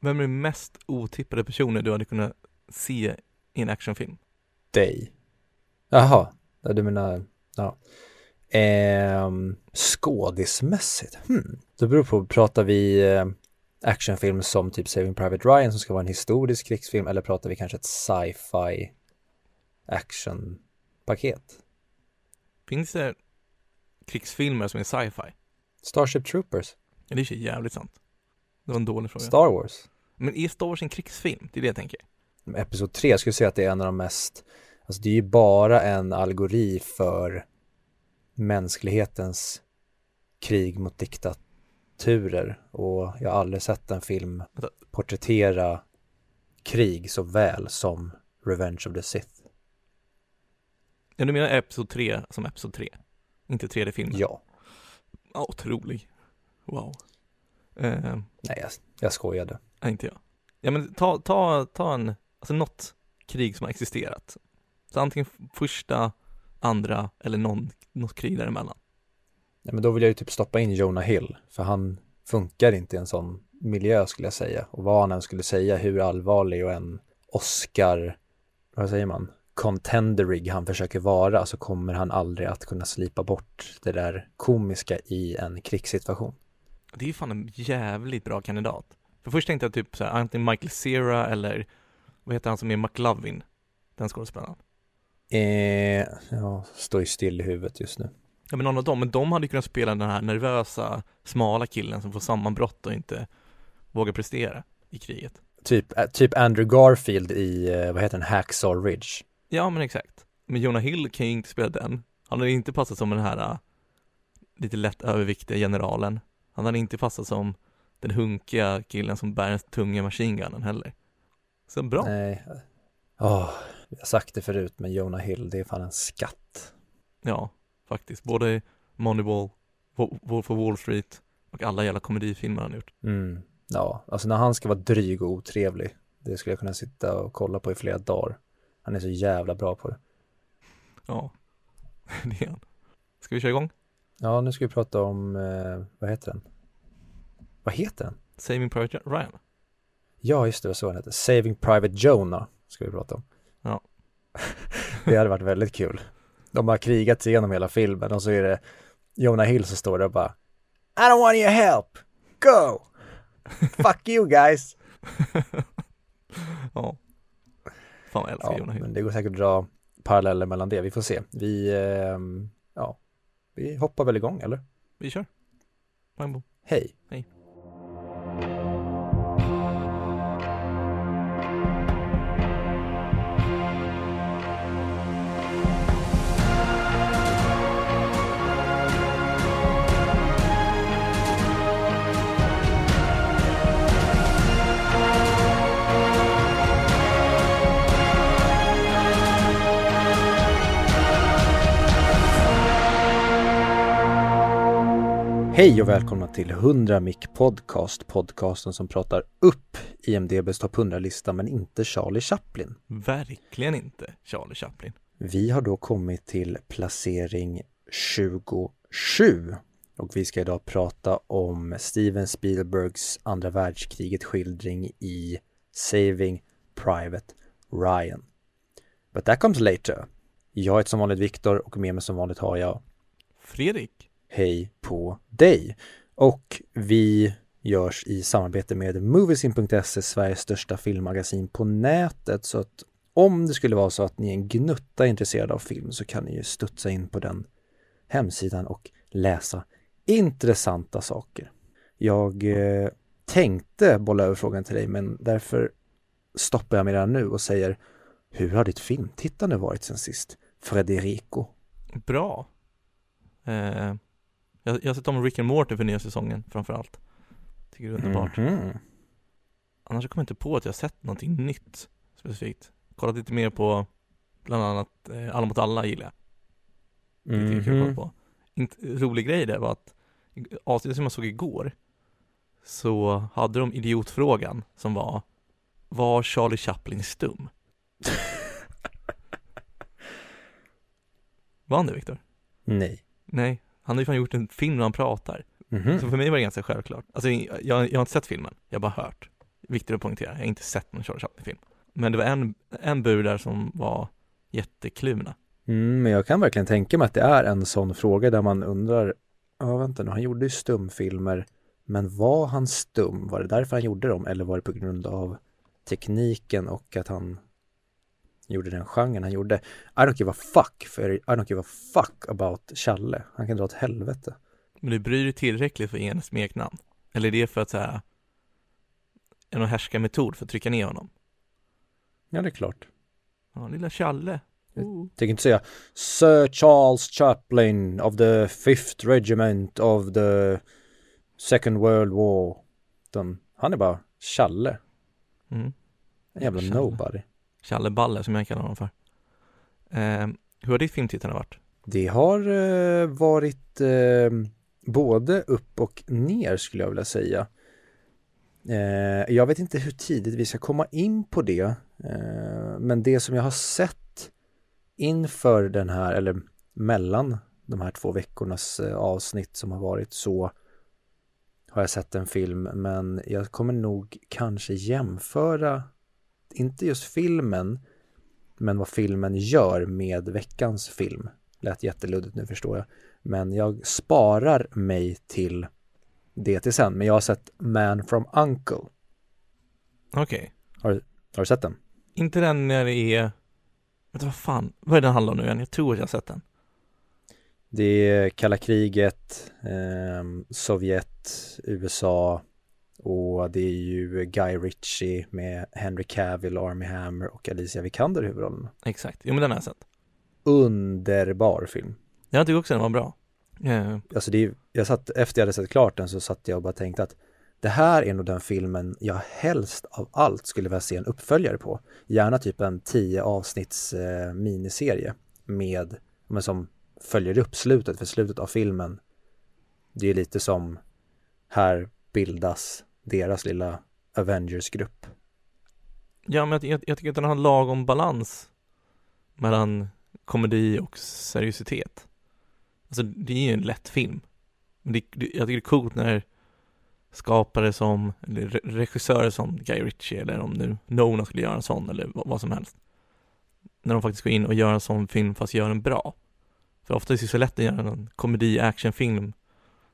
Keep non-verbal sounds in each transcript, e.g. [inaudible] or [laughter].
Vem är den mest otippade personen du hade kunnat se i en actionfilm? Dig. Jaha, ja, du menar, ja. Ehm, skådismässigt, hmm. Det beror på, pratar vi eh, actionfilm som typ Saving Private Ryan som ska vara en historisk krigsfilm eller pratar vi kanske ett sci-fi actionpaket? Finns det krigsfilmer som är sci-fi? Starship Troopers, Ja, det är ju jävligt sant. Det var en dålig fråga. Star Wars. Men är Star Wars en krigsfilm? Det är det jag tänker. Episod 3 skulle jag säga att det är en av de mest, alltså det är ju bara en allegori för mänsklighetens krig mot diktaturer och jag har aldrig sett en film porträttera krig så väl som Revenge of the Sith. Ja, du menar Episod 3 som Episod 3? Inte tredje filmen? Ja, Ja, otrolig. Wow. Eh, nej jag, jag skojade. nej, inte jag. Ja, men ta, ta, ta en, alltså något krig som har existerat. Så antingen första, andra eller någon, något krig däremellan. Ja, men då vill jag ju typ stoppa in Jonah Hill, för han funkar inte i en sån miljö skulle jag säga. Och vad han än skulle säga, hur allvarlig och en Oscar, vad säger man, contenderig han försöker vara, så kommer han aldrig att kunna slipa bort det där komiska i en krigssituation. Det är ju fan en jävligt bra kandidat. För först tänkte jag typ så här, antingen Michael Cera eller vad heter han som är McLovin? Den skådespelaren. Eh, ja, står ju still i huvudet just nu. Ja men någon av dem, men de hade ju kunnat spela den här nervösa, smala killen som får sammanbrott och inte vågar prestera i kriget. Typ, eh, typ Andrew Garfield i, eh, vad heter den, Hacksaw Ridge. Ja men exakt. Men Jonah Hill kan ju inte spela den. Han hade inte passat som den här äh, lite lätt överviktiga generalen. Han hade inte passat som den hunkiga killen som bär den tunga machine gunnen heller. Så bra. Nej, åh, jag har sagt det förut, men Jonah Hill, det är fan en skatt. Ja, faktiskt. Både Moneyball, Wo- Wolf of Wall Street och alla jävla komedifilmer han gjort. Mm. Ja, alltså när han ska vara dryg och otrevlig, det skulle jag kunna sitta och kolla på i flera dagar. Han är så jävla bra på det. Ja, [laughs] det är han. Ska vi köra igång? Ja, nu ska vi prata om, eh, vad heter den? Vad heter den? Saving Private Ryan. Ja, just det, var så den heter. Saving Private Jonah ska vi prata om. Ja. [laughs] det hade varit väldigt kul. De har krigat igenom hela filmen och så är det Jonah Hill som står där och bara I don't want your help! Go! [laughs] Fuck you guys! ja. Fan jag älskar Ja, Jonah Hill. men det går säkert att dra paralleller mellan det. Vi får se. Vi, ehm, ja, vi hoppar väl igång eller? Vi kör. Pang bom. Hej! Hej. Hej och välkomna till 100 Mic Podcast, podcasten som pratar upp IMDBs topp 100-lista men inte Charlie Chaplin. Verkligen inte Charlie Chaplin. Vi har då kommit till placering 27 och vi ska idag prata om Steven Spielbergs andra världskriget skildring i Saving Private Ryan. But that comes later. Jag heter som vanligt Viktor och med mig som vanligt har jag Fredrik. Hej på dig! Och vi görs i samarbete med Moviesin.se, Sveriges största filmmagasin på nätet. Så att om det skulle vara så att ni är en gnutta intresserade av film så kan ni ju studsa in på den hemsidan och läsa intressanta saker. Jag eh, tänkte bolla över frågan till dig men därför stoppar jag mig redan nu och säger Hur har ditt filmtittande varit sen sist? Frederico? Bra. Eh, jag, jag har sett om Rick and Morty för nya säsongen framförallt. Tycker det är underbart. Mhm. Annars kommer jag inte på att jag har sett någonting nytt specifikt. Kollat lite mer på bland annat eh, Alla mot alla gillar jag. Det tycker jag att kolla Mhm. på. Int- rolig grej där var att avsnittet som jag såg igår så hade de idiotfrågan som var Var Charlie Chaplin stum? [laughs] Var han det Viktor? Nej. Nej, han har ju fan gjort en film där han pratar. Mhm. Så för mig var det ganska självklart. Alltså jag, jag har inte sett filmen, jag har bara hört. viktigt att poängtera, jag har inte sett någon Charlie Chaplin-film. Men det var en, en bur där som var jättekluvna. Mm, men jag kan verkligen tänka mig att det är en sån fråga där man undrar, ja vänta nu, han gjorde ju stumfilmer, men var han stum? Var det därför han gjorde dem eller var det på grund av tekniken och att han gjorde den genren han gjorde? I don't give a fuck, för I don't give a fuck about Challe. Han kan dra åt helvete. Men du bryr dig tillräckligt för att ge en smeknamn? Eller är det för att säga en härskarmetod för att trycka ner honom? Ja, det är klart. Ja, lilla Challe. Jag tänker inte säga Sir Charles Chaplin of the Fifth Regiment of the Second World War. Utan han är bara Challe. Mm. En jävla Challe. nobody. Kalle Balle som jag kallar honom för. Eh, hur har ditt filmtittande varit? Det har eh, varit eh, både upp och ner skulle jag vilja säga. Eh, jag vet inte hur tidigt vi ska komma in på det. Eh, men det som jag har sett inför den här, eller mellan de här två veckornas eh, avsnitt som har varit så har jag sett en film men jag kommer nog kanske jämföra, inte just filmen, men vad filmen gör med veckans film. Lät jätteluddigt nu förstår jag. Men jag sparar mig till det till sen. Men jag har sett Man from Uncle. Okej. Har du sett den? Inte den när det är, vet du vad fan, vad är den handlar om nu igen? Jag tror att jag har sett den. Det är kalla kriget, eh, Sovjet, USA och det är ju Guy Ritchie med Henry Cavill, Army Hammer och Alicia Vikander i huvudrollen. Exakt, jo men den har jag sett. Underbar film. Jag tycker också den var bra. Eh, Alltså det är, jag satt, efter jag hade sett klart den så satt jag och bara tänkte att det här är nog den filmen jag helst av allt skulle vilja se en uppföljare på. Gärna typ en tio avsnitts eh, miniserie med, men som följer upp slutet, för slutet av filmen det är lite som här bildas deras lilla Avengers-grupp. ja men jag, jag, jag tycker att den har lagom balans mellan komedi och seriositet. Alltså det är ju en lätt film. Men det, det, jag tycker det är coolt när skapare som, eller regissörer som Guy Ritchie eller om nu Nona skulle göra en sån eller vad, vad som helst. När de faktiskt går in och gör en sån film fast gör den bra. För ofta är det så lätt att göra en komedi actionfilm.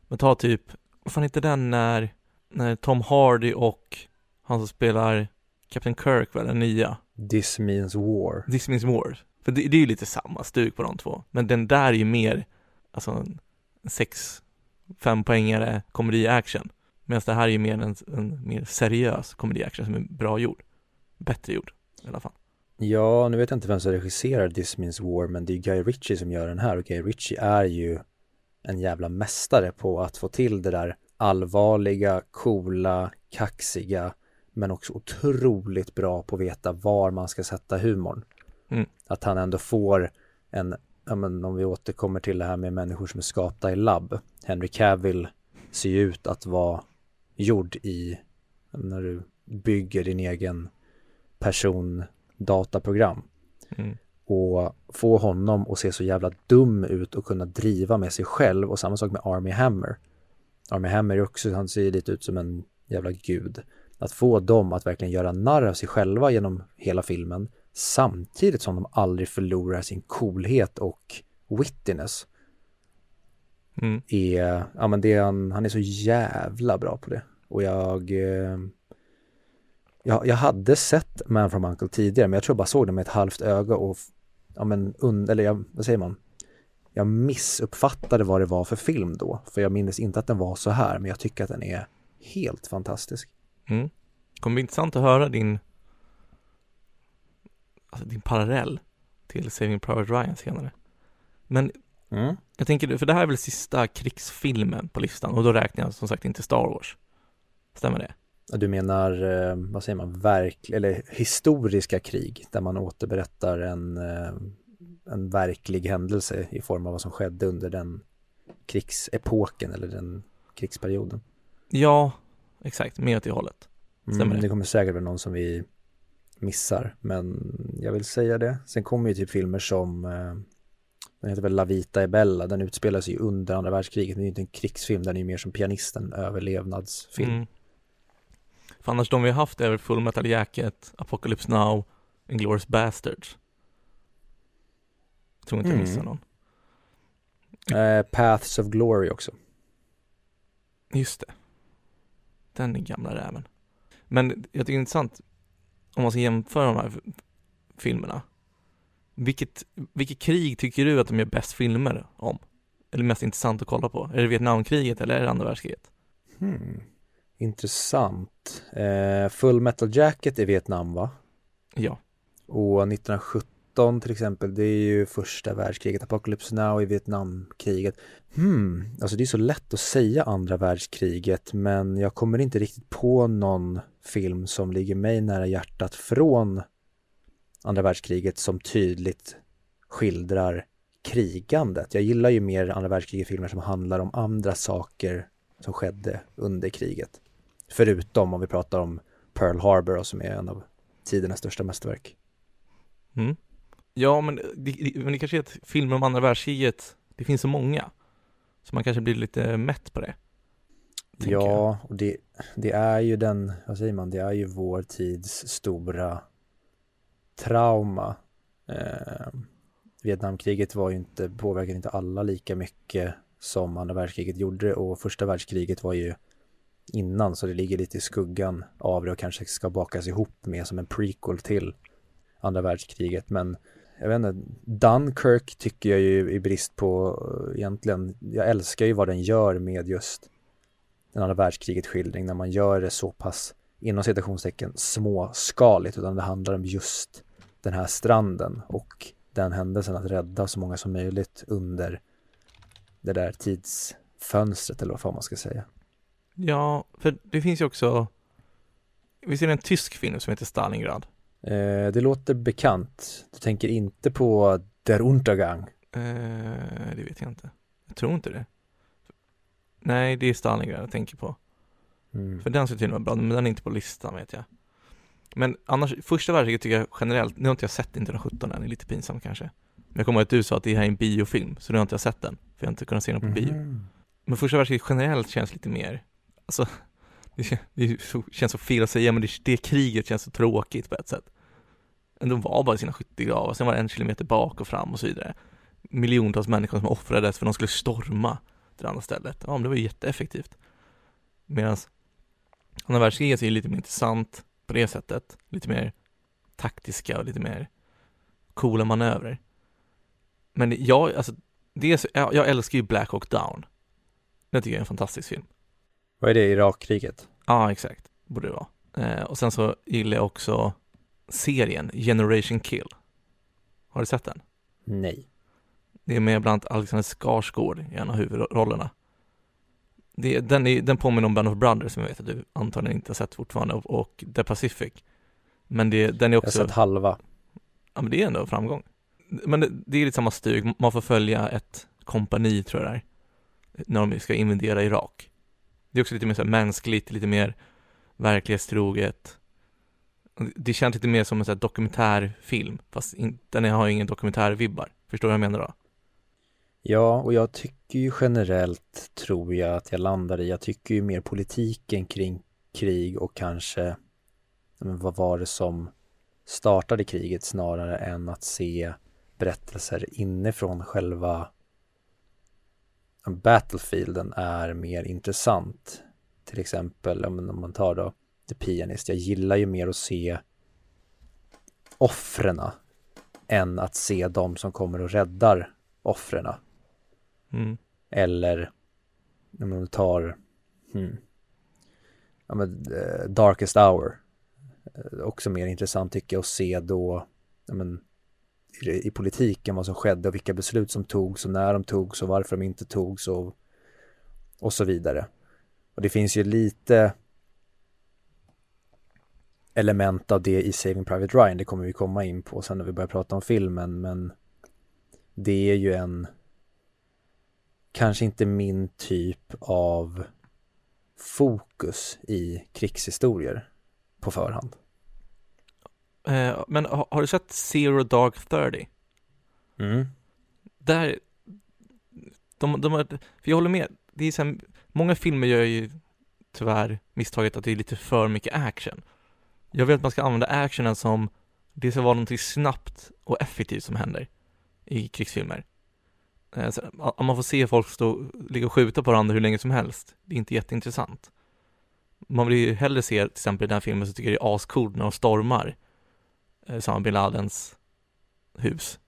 Men ta typ, vad fan heter den när, när Tom Hardy och han som spelar Captain Kirk väl, den nya, This means war. This means war. För det, det är ju lite samma stuk på de två. Men den där är ju mer, alltså en sex, fem poängare komedi-action. Medan det här är ju mer en, en mer seriös komedi-action som är bra gjord. Bättre gjord i alla fall. Ja, nu vet jag inte vem som regisserar This Means War, men det är Guy Ritchie som gör den här och Guy Ritchie är ju en jävla mästare på att få till det där allvarliga, coola, kaxiga, men också otroligt bra på att veta var man ska sätta humorn. Mm. Att han ändå får en, ja men om vi återkommer till det här med människor som är skapta i labb. Henry Cavill ser ju ut att vara gjord i, när du bygger din egen person dataprogram Mm. och få honom att se så jävla dum ut och kunna driva med sig själv och samma sak med Army Hammer. Army Hammer också, han ser lite ut som en jävla gud. Att få dem att verkligen göra narr av sig själva genom hela filmen samtidigt som de aldrig förlorar sin coolhet och wittiness Mm. är, ja men det är han, han är så jävla bra på det. Och jag, eh, jag, jag hade sett Man from Uncle tidigare, men jag tror jag bara såg den med ett halvt öga och, ja men, und, eller jag, vad säger man? Jag missuppfattade vad det var för film då, för jag minns inte att den var så här, men jag tycker att den är helt fantastisk. Mm. kommer bli intressant att höra din alltså din parallell till Saving Private Ryan senare. Men Mm. jag tänker, för det här är väl sista krigsfilmen på listan och då räknar jag som sagt inte Star Wars. Stämmer det? Du menar, eh, vad säger man, verk, eller historiska krig, där man återberättar en, eh, en verklig händelse i form av vad som skedde under den krigsepoken eller den krigsperioden. Ja, exakt, mer åt det hållet. Stämmer Mm, det? det kommer säkert vara någon som vi missar, men jag vill säga det. Sen kommer ju typ filmer som, eh, den heter väl La Vita e Bella, den utspelar sig ju under andra världskriget, men det är ju inte en krigsfilm, den är ju mer som pianisten, överlevnadsfilm. Mm. För annars de vi har haft är väl Full Metal Jacket, Apocalypse Now, Inglourious Basterds. Tror inte jag Mm. missar någon. Eh, Paths of Glory också. Just det. Den gamla räven. Men jag tycker det är intressant om man ska jämföra de här filmerna. Vilket, vilket krig tycker du att de gör bäst filmer om? Eller mest intressant att kolla på? Är det Vietnamkriget eller är det andra världskriget? Hmm. Intressant. Eh, Full Metal Jacket i Vietnam va? Ja. Och 1917 till exempel, det är ju första världskriget, Apocalypse Now i Vietnamkriget. Hmm, alltså det är så lätt att säga andra världskriget, men jag kommer inte riktigt på någon film som ligger mig nära hjärtat från andra världskriget som tydligt skildrar krigandet. Jag gillar ju mer andra världskriget-filmer som handlar om andra saker som skedde under kriget. Förutom om vi pratar om Pearl Harbor som är en av tidernas största mästerverk. Mm. Ja, men det, det- men det kanske är att filmer om andra världskriget, det finns så många. Så man kanske blir lite mätt på det. tänker jag. Ja, och det, det är ju den, vad säger man, det är ju vår tids stora trauma. Eh, Vietnamkriget var ju inte, påverkade inte alla lika mycket som andra världskriget gjorde och första världskriget var ju innan så det ligger lite i skuggan av det och kanske ska bakas ihop med som en prequel till andra världskriget men jag vet inte, Dunkirk tycker jag ju i brist på eh, egentligen, jag älskar ju vad den gör med just den andra världskriget skildring när man gör det så pass inom citationstecken småskaligt utan det handlar om just den här stranden och den händelsen att rädda så många som möjligt under det där tidsfönstret eller vad fan man ska säga. Ja, för det finns ju också, visst är det en tysk film som heter Stalingrad? Eh, det låter bekant. Du tänker inte på Der Untergang? Eh, det vet jag inte. Jag tror inte det. Nej, det är Stalingrad jag tänker på. Mm. För den skulle tydligen vara bra, men den är inte på listan vet jag. Men annars, första världskriget tycker jag generellt, nu har inte jag sett 1917 än, det är lite pinsamt kanske. Men jag kommer ihåg att du sa att det här är en biofilm, så nu har inte jag sett den. För jag har inte kunnat se den på bio. Mhm. Men första världskriget generellt känns lite mer, alltså, [laughs] det, kän- det så, känns så fel att säga, men det, det kriget känns så tråkigt på ett sätt. De var bara i sina skyttegravar, sen var det en kilometer bak och fram och så vidare. Miljontals människor som offrades för de skulle storma till det andra stället. Ja, men det var ju jätteeffektivt. Medan andra världskriget är lite mer intressant på det sättet. Lite mer taktiska och lite mer coola manövrer. Men jag, alltså, det så, jag, jag älskar ju Black Hawk Down. Det tycker jag är en fantastisk film. Vad är det, Irakkriget? Ja, exakt. Borde det vara. Eh, och sen så gillar jag också serien Generation Kill. Har du sett den? Nej. Det är med bland annat Alexander Skarsgård i en av huvudrollerna. Det, den, är, den påminner om Band of Brothers som jag vet att du antagligen inte har sett fortfarande och, och The Pacific. Men det, den är Jag har också, sett halva. ja men det är ändå en framgång. Men det, det är lite samma stug, man får följa ett kompani tror jag det är, när de ska invadera Irak. Det är också lite mer så här mänskligt, lite mer verklighetstroget. Det känns lite mer som en sån här dokumentärfilm, fast in, den har ingen dokumentärvibbar. Förstår du vad jag menar då? Ja, och jag tycker ju generellt, tror jag att jag landar i, jag tycker ju mer politiken kring krig och kanske, ja, men vad var det som startade kriget snarare än att se berättelser inifrån själva Battlefielden är mer intressant. Till exempel om man tar då The Pianist, jag gillar ju mer att se offrena än att se de som kommer och räddar offrena. Mm. Eller om man tar hmm, ja, men, eh, Darkest Hour. Eh, också mer intressant tycker jag att se då ja, men, i, i politiken vad som skedde och vilka beslut som togs och när de togs och varför de inte togs och, och så vidare. Och det finns ju lite element av det i Saving Private Ryan, det kommer vi komma in på sen när vi börjar prata om filmen, men det är ju en kanske inte min typ av fokus i krigshistorier på förhand. Eh, men har, du sett Zero Dark Thirty? Mm. Där, de, de för jag håller med, det är så här, många filmer gör ju tyvärr misstaget att det är lite för mycket action. Jag vill att man ska använda actionen som, det ska vara någonting snabbt och effektivt som händer i krigsfilmer. Om man får se folk stå, ligga och skjuta på varandra hur länge som helst, det är inte jätteintressant. Man vill ju hellre se, till exempel i den här filmen så tycker jag det är ascoolt när de stormar eh, Osama bin Ladens hus.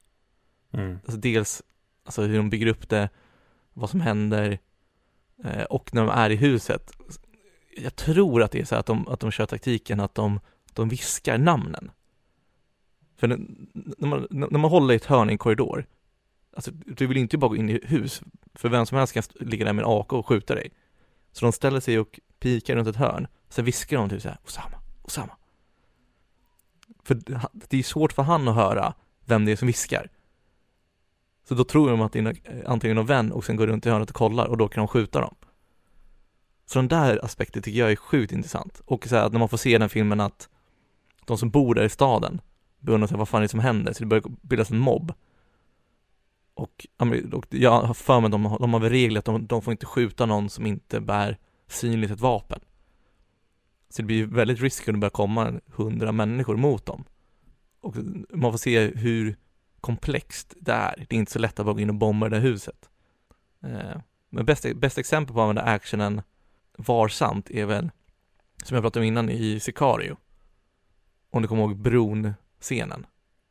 Mm. Alltså dels, alltså hur de bygger upp det, vad som händer eh, och när de är i huset. Jag tror att det är så att de, att de kör taktiken att de, de viskar namnen. För när man, när man håller i ett hörn i en korridor, alltså du vill inte bara gå in i hus, för vem som helst kan ligga där med en AK och skjuta dig. Så de ställer sig och pikar runt ett hörn, sen viskar de typ såhär, Osama, Osama. För det är svårt för han att höra vem det är som viskar. Så då tror de att det är eh, antingen någon vän och sen går runt i hörnet och kollar och då kan de skjuta dem. Så den där aspekten tycker jag är sjukt intressant. Och så här, att när man får se den filmen att de som bor där i staden beundrar sig vad fan är det som händer, så det börjar bildas en mobb. Och, och jag har för mig att de, de har väl regler att de, de får inte skjuta någon som inte bär synligt ett vapen. Så det blir väldigt risky om det börjar komma hundra människor mot dem. Och man får se hur komplext det är. Det är inte så lätt att bara gå in och bomba det där huset. Eh, men bästa, bästa exempel på att använda actionen varsamt är väl, som jag pratade om innan i Sicario. Om du kommer ihåg bron-scenen.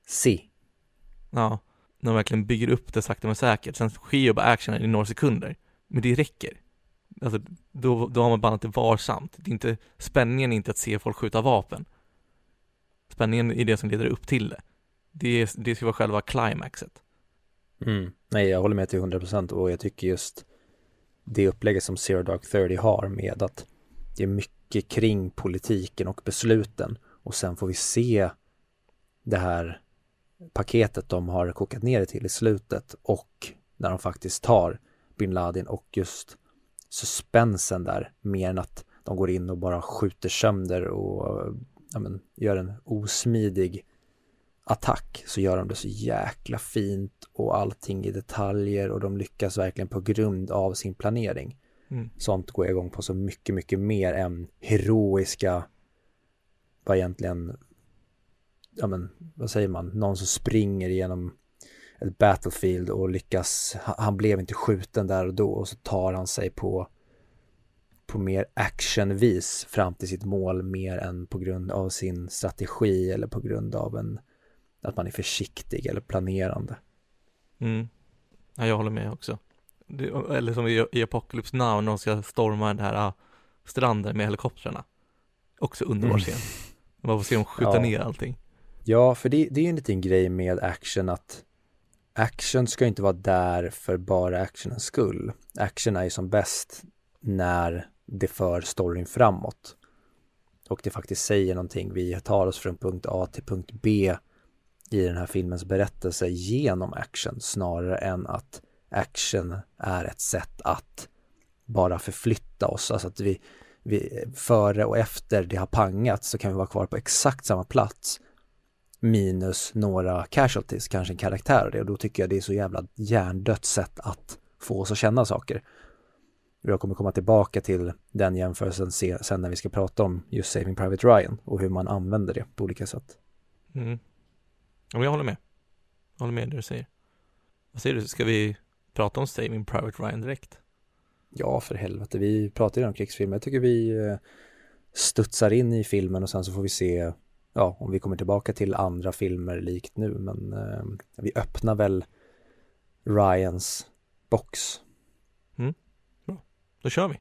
Si. Ja, när de verkligen bygger upp det sakta men säkert. Sen sker ju bara actionen i några sekunder. Men det räcker. Alltså, då, då har man bandat det varsamt. Det är inte, spänningen är inte att se folk skjuta vapen. Spänningen är det som leder upp till det. Det, det ska vara själva climaxet. Mm. Nej, jag håller med till 100% och jag tycker just det upplägget som Zero Dark 30 har med att det är mycket kring politiken och besluten och sen får vi se det här paketet de har kokat ner det till i slutet och när de faktiskt tar bin Laden och just suspensen där mer än att de går in och bara skjuter sönder och ja, men, gör en osmidig attack så gör de det så jäkla fint och allting i detaljer och de lyckas verkligen på grund av sin planering. Mm. Sånt går jag igång på så mycket, mycket mer än heroiska, vad egentligen, ja men vad säger man, någon som springer genom ett battlefield och lyckas, han blev inte skjuten där och då och så tar han sig på på mer actionvis fram till sitt mål mer än på grund av sin strategi eller på grund av en att man är försiktig eller planerande. Mm. Ja, jag håller med också. Det, eller som i, i Apocalypse Now när de ska storma den här uh, stranden med helikoptrarna. Också underbar mm. Man får se dem skjuta ja. ner allting. Ja, för det, det är en liten grej med action att action ska inte vara där för bara actionens skull. Action är ju som bäst när det för storyn framåt. Och det faktiskt säger någonting. Vi tar oss från punkt A till punkt B i den här filmens berättelse genom action snarare än att action är ett sätt att bara förflytta oss. Alltså att vi, vi före och efter det har pangat så kan vi vara kvar på exakt samma plats minus några casualties, kanske en karaktär och det och då tycker jag det är så jävla hjärndött sätt att få oss att känna saker. Jag kommer komma tillbaka till den jämförelsen sen när vi ska prata om just Saving Private Ryan och hur man använder det på olika sätt. Mm. Ja, jag håller med. Jag håller med det du säger. Vad säger du, ska vi prata om Saving Private Ryan direkt? Ja, för helvete. Vi pratar ju om krigsfilmer. Jag tycker vi eh, studsar in i filmen och sen så får vi se ja, om vi kommer tillbaka till andra filmer likt nu. Men eh, vi öppnar väl Ryans box. Mm. Bra, då kör vi.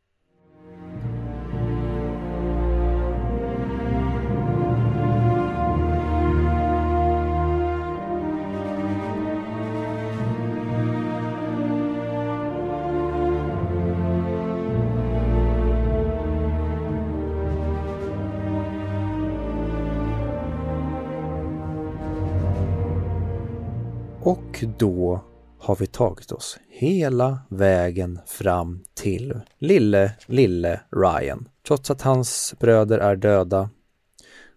Och då har vi tagit oss hela vägen fram till lille, lille Ryan. Trots att hans bröder är döda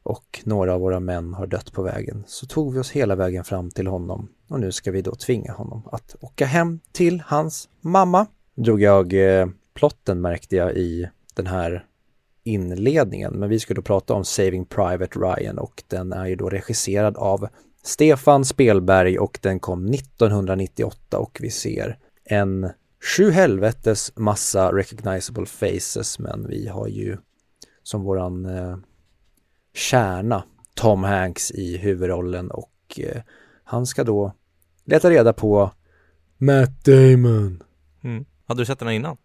och några av våra män har dött på vägen så tog vi oss hela vägen fram till honom och nu ska vi då tvinga honom att åka hem till hans mamma. Drog jag eh, plotten märkte jag i den här inledningen. Men vi ska då prata om Saving Private Ryan och den är ju då regisserad av Stefan Spelberg och den kom 1998 och vi ser en sju helvetes massa recognizable faces men vi har ju som våran eh, kärna Tom Hanks i huvudrollen och eh, han ska då leta reda på Matt Damon. Mm. Hade du sett den här innan?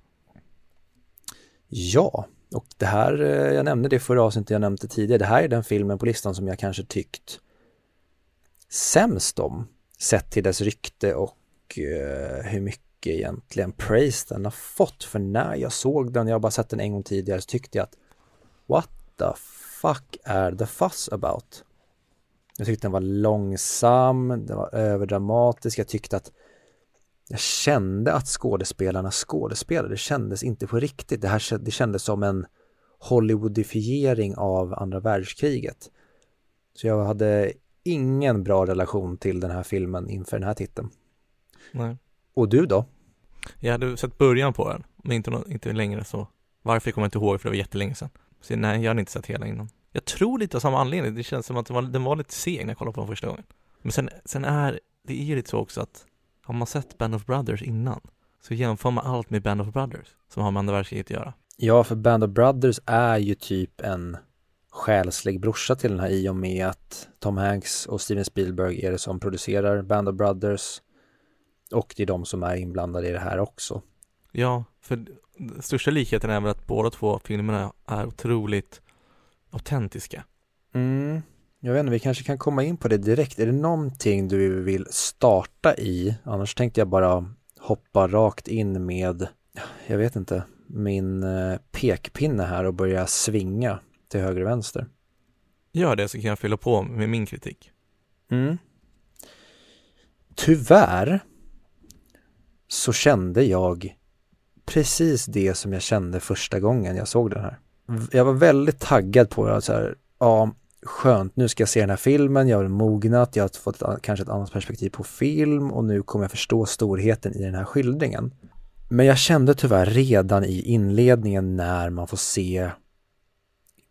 Ja, och det här, eh, jag nämnde det förra avsnittet jag nämnde tidigare, det här är den filmen på listan som jag kanske tyckt sämst om, sett till dess rykte och eh, hur mycket egentligen praise den har fått. För när jag såg den, jag har bara sett den en gång tidigare, så tyckte jag att what the fuck är the fuss about? Jag tyckte den var långsam, den var överdramatisk, jag tyckte att jag kände att skådespelarna skådespelade, det kändes inte på riktigt. Det här det kändes som en Hollywoodifiering av andra världskriget. Så jag hade ingen bra relation till den här filmen inför den här titeln. Nej. Och du då? Jag hade sett början på den, men inte, inte längre så. Varför kommer jag inte ihåg, för det var jättelänge sedan. Så nej, jag hade inte sett hela innan. Jag tror lite av samma anledning, det känns som att den var, den var lite seg när jag kollade på den första gången. Men sen, sen är, det är lite så också att har man sett Band of Brothers innan så jämför man allt med Band of Brothers som har med andra världskriget att göra. Ja, för Band of Brothers är ju typ en själslig brorsa till den här i och med att Tom Hanks och Steven Spielberg är det som producerar Band of Brothers och det är de som är inblandade i det här också. Ja, för största likheten är väl att båda två filmerna är otroligt autentiska. Mm, jag vet inte, vi kanske kan komma in på det direkt. Är det någonting du vill starta i? Annars tänkte jag bara hoppa rakt in med, jag vet inte, min eh, pekpinne här och börja svinga till höger och vänster. Gör det så kan jag fylla på med min kritik. Mm. Tyvärr så kände jag precis det som jag kände första gången jag såg den här. Jag var väldigt taggad på det, så här, ja, skönt, nu ska jag se den här filmen, jag har mognat, jag har fått ett, kanske ett annat perspektiv på film och nu kommer jag förstå storheten i den här skildringen. Men jag kände tyvärr redan i inledningen när man får se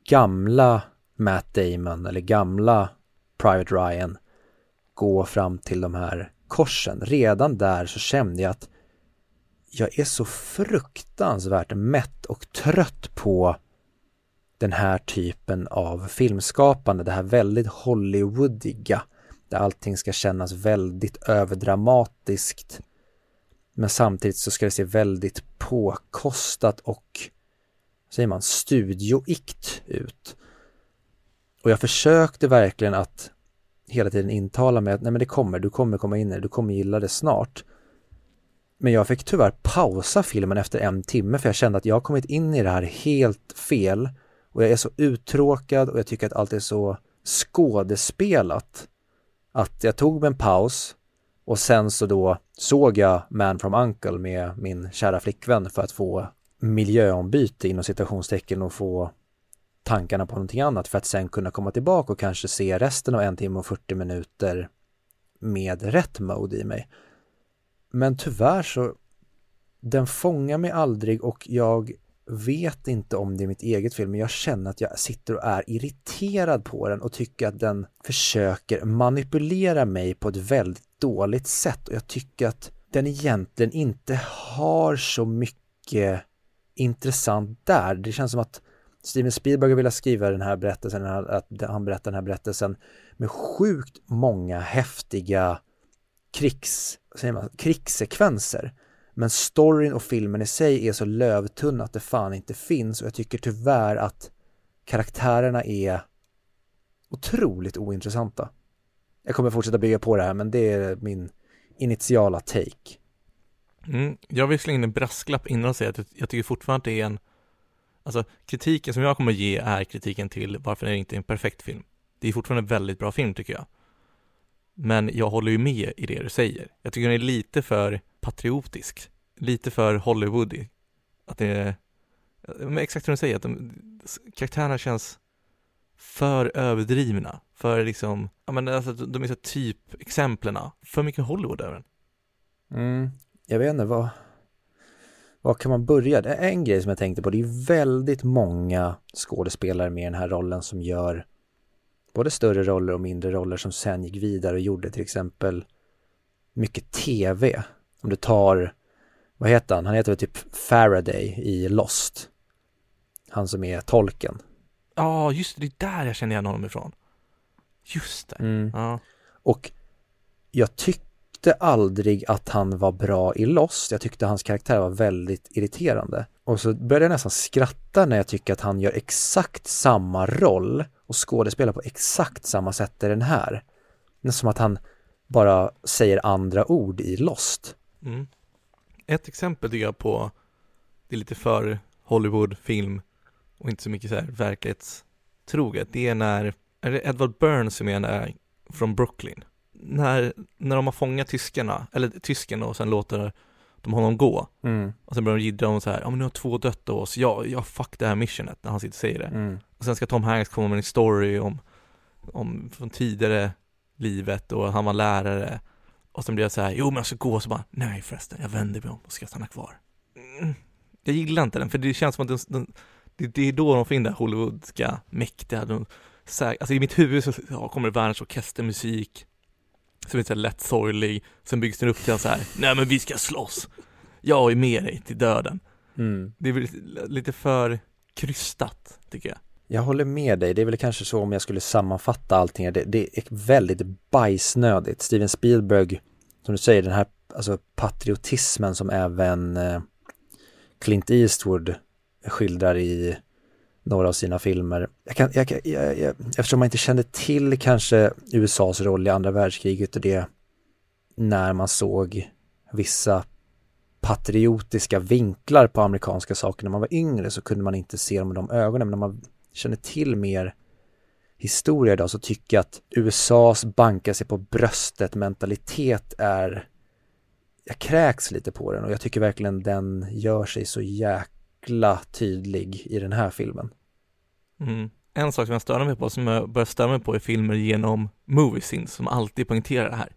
gamla Matt Damon eller gamla Private Ryan gå fram till de här korsen. Redan där så kände jag att jag är så fruktansvärt mätt och trött på den här typen av filmskapande, det här väldigt Hollywoodiga, där allting ska kännas väldigt överdramatiskt. Men samtidigt så ska det se väldigt påkostat och, säger man, studioikt ut. Och jag försökte verkligen att hela tiden intala mig att nej men det kommer, du kommer komma in i det, du kommer gilla det snart. Men jag fick tyvärr pausa filmen efter en timme för jag kände att jag har kommit in i det här helt fel och jag är så uttråkad och jag tycker att allt är så skådespelat att jag tog mig en paus och sen så då såg jag Man from Uncle med min kära flickvän för att få miljöombyte inom citationstecken och få tankarna på någonting annat för att sen kunna komma tillbaka och kanske se resten av en timme och 40 minuter med rätt mode i mig. Men tyvärr så den fångar mig aldrig och jag vet inte om det är mitt eget fel men jag känner att jag sitter och är irriterad på den och tycker att den försöker manipulera mig på ett väldigt dåligt sätt och jag tycker att den egentligen inte har så mycket intressant där. Det känns som att Steven Spielberg vill skriva den här berättelsen, att han berättar den här berättelsen med sjukt många häftiga krigs, säger man, krigssekvenser men storyn och filmen i sig är så lövtunn att det fan inte finns och jag tycker tyvärr att karaktärerna är otroligt ointressanta. Jag kommer fortsätta bygga på det här men det är min initiala take. Mm, jag vill slänga in en brasklapp innan och säga att jag tycker fortfarande att det är en Alltså kritiken som jag kommer att ge är kritiken till varför det inte är en perfekt film. Det är fortfarande en väldigt bra film tycker jag. Men jag håller ju med i det du säger. Jag tycker den är lite för patriotisk, lite för Hollywoodig. Att det är, exakt som du säger, att de, karaktärerna känns för överdrivna, för liksom, ja men alltså de är så typ exemplen för mycket Hollywood över den. Mm, jag vet inte vad, Var kan man börja? Det är en grej som jag tänkte på. Det är väldigt många skådespelare med den här rollen som gör både större roller och mindre roller som sen gick vidare och gjorde till exempel mycket tv. Om du tar, vad heter han? Han heter väl typ Faraday i Lost. Han som är tolken. Ja, just det, det är där jag känner igen honom ifrån. Just det. Mm. Ja. Och jag tyckte aldrig att han var bra i Lost. Jag tyckte hans karaktär var väldigt irriterande. Och så började jag nästan skratta när jag tycker att han gör exakt samma roll och skådespelar på exakt samma sätt i den här. Som att han bara säger andra ord i Lost. Mm. Ett exempel tycker jag på, det är lite för Hollywood-film och inte så mycket så här verklighetstroget. Det är när, är det Edward Burns som är från Brooklyn? När, när de har fångat tyskarna, eller tysken och sen låter de honom gå. Mm, Och sen börjar de jiddra om så här, ja men nu har två dött av oss, ja, ja fuck det här missionet, när han sitter och säger det. mm, Och sen ska Tom Hanks komma med en story om, om från tidigare livet och han var lärare. Och sen blir jag så här, jo men jag ska gå, så bara, nej förresten, jag vänder mig om och ska stanna kvar. Mm. Jag gillar inte den, för det känns som att den, den, det, det är då de får in det här Hollywoodska, mäktiga, de, alltså i mitt huvud så ja, kommer det världens orkestermusik, som är så lätt sorglig, sen byggs den upp till så här, nej men vi ska slåss, jag är med dig till döden. mm. Det är väl lite för krystat, tycker jag. Jag håller med dig. Det är väl kanske så om jag skulle sammanfatta allting. Det, det är väldigt bajsnödigt. Steven Spielberg, som du säger, den här alltså, patriotismen som även eh, Clint Eastwood skildrar i några av sina filmer. Jag kan, jag, jag, jag, eftersom man inte kände till kanske USAs roll i andra världskriget och det när man såg vissa patriotiska vinklar på amerikanska saker när man var yngre så kunde man inte se dem med de ögonen. Men när man känner till mer historia idag så tycker jag att USAs banka sig på bröstet mentalitet är jag kräks lite på den och jag tycker verkligen den gör sig så jäkla tydlig i den här filmen. Mm. En sak som jag stör mig på, som jag börjar störa mig på i filmer genom movie scenes, som alltid poängterar det här.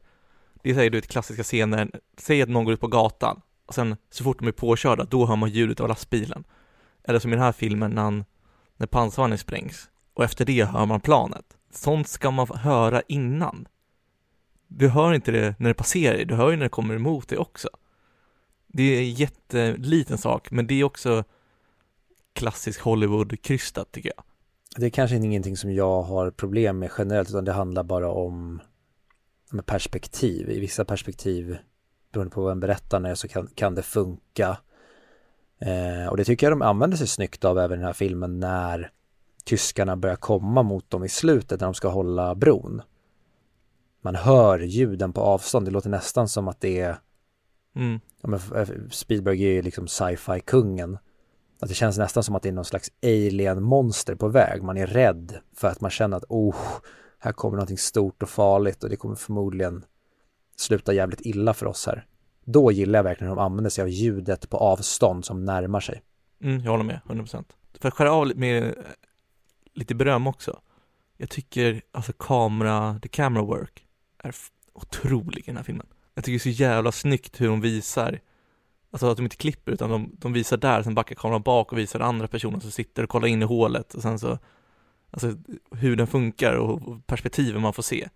Det är säger du vet klassiska scener, säg att någon går ut på gatan, och sen så fort de är påkörda, då hör man ljudet av lastbilen. Eller som i den här filmen när, han, när pansarvagnen sprängs, och efter det hör man planet. Sånt ska man höra innan. Du hör inte det när det passerar dig, du hör ju när det kommer emot dig också. Det är en jätteliten sak, men det är också klassisk Hollywood-krystat tycker jag. Det är kanske ingenting som jag har problem med generellt utan det handlar bara om med perspektiv. I vissa perspektiv beroende på vad en berättaren är så kan, kan det funka. Eh, och det tycker jag de använder sig snyggt av även i den här filmen när tyskarna börjar komma mot dem i slutet när de ska hålla bron. Man hör ljuden på avstånd. Det låter nästan som att det är Mm. ja, Spielberg är ju liksom sci-fi kungen. Att det känns nästan som att det är någon slags alien-monster på väg. Man är rädd för att man känner att oh, här kommer någonting stort och farligt och det kommer förmodligen sluta jävligt illa för oss här. Då gillar jag verkligen hur de använder sig av ljudet på avstånd som närmar sig. Mm, jag håller med, 100%. För att skära av med lite beröm också. Jag tycker alltså kamera, the camera work är otrolig i den här filmen. Jag tycker det är så jävla snyggt hur de visar, alltså att de inte klipper utan de, de visar där, sen backar kameran bak och visar andra personer som sitter och kollar in i hålet och sen så, alltså hur den funkar och perspektiven man får se.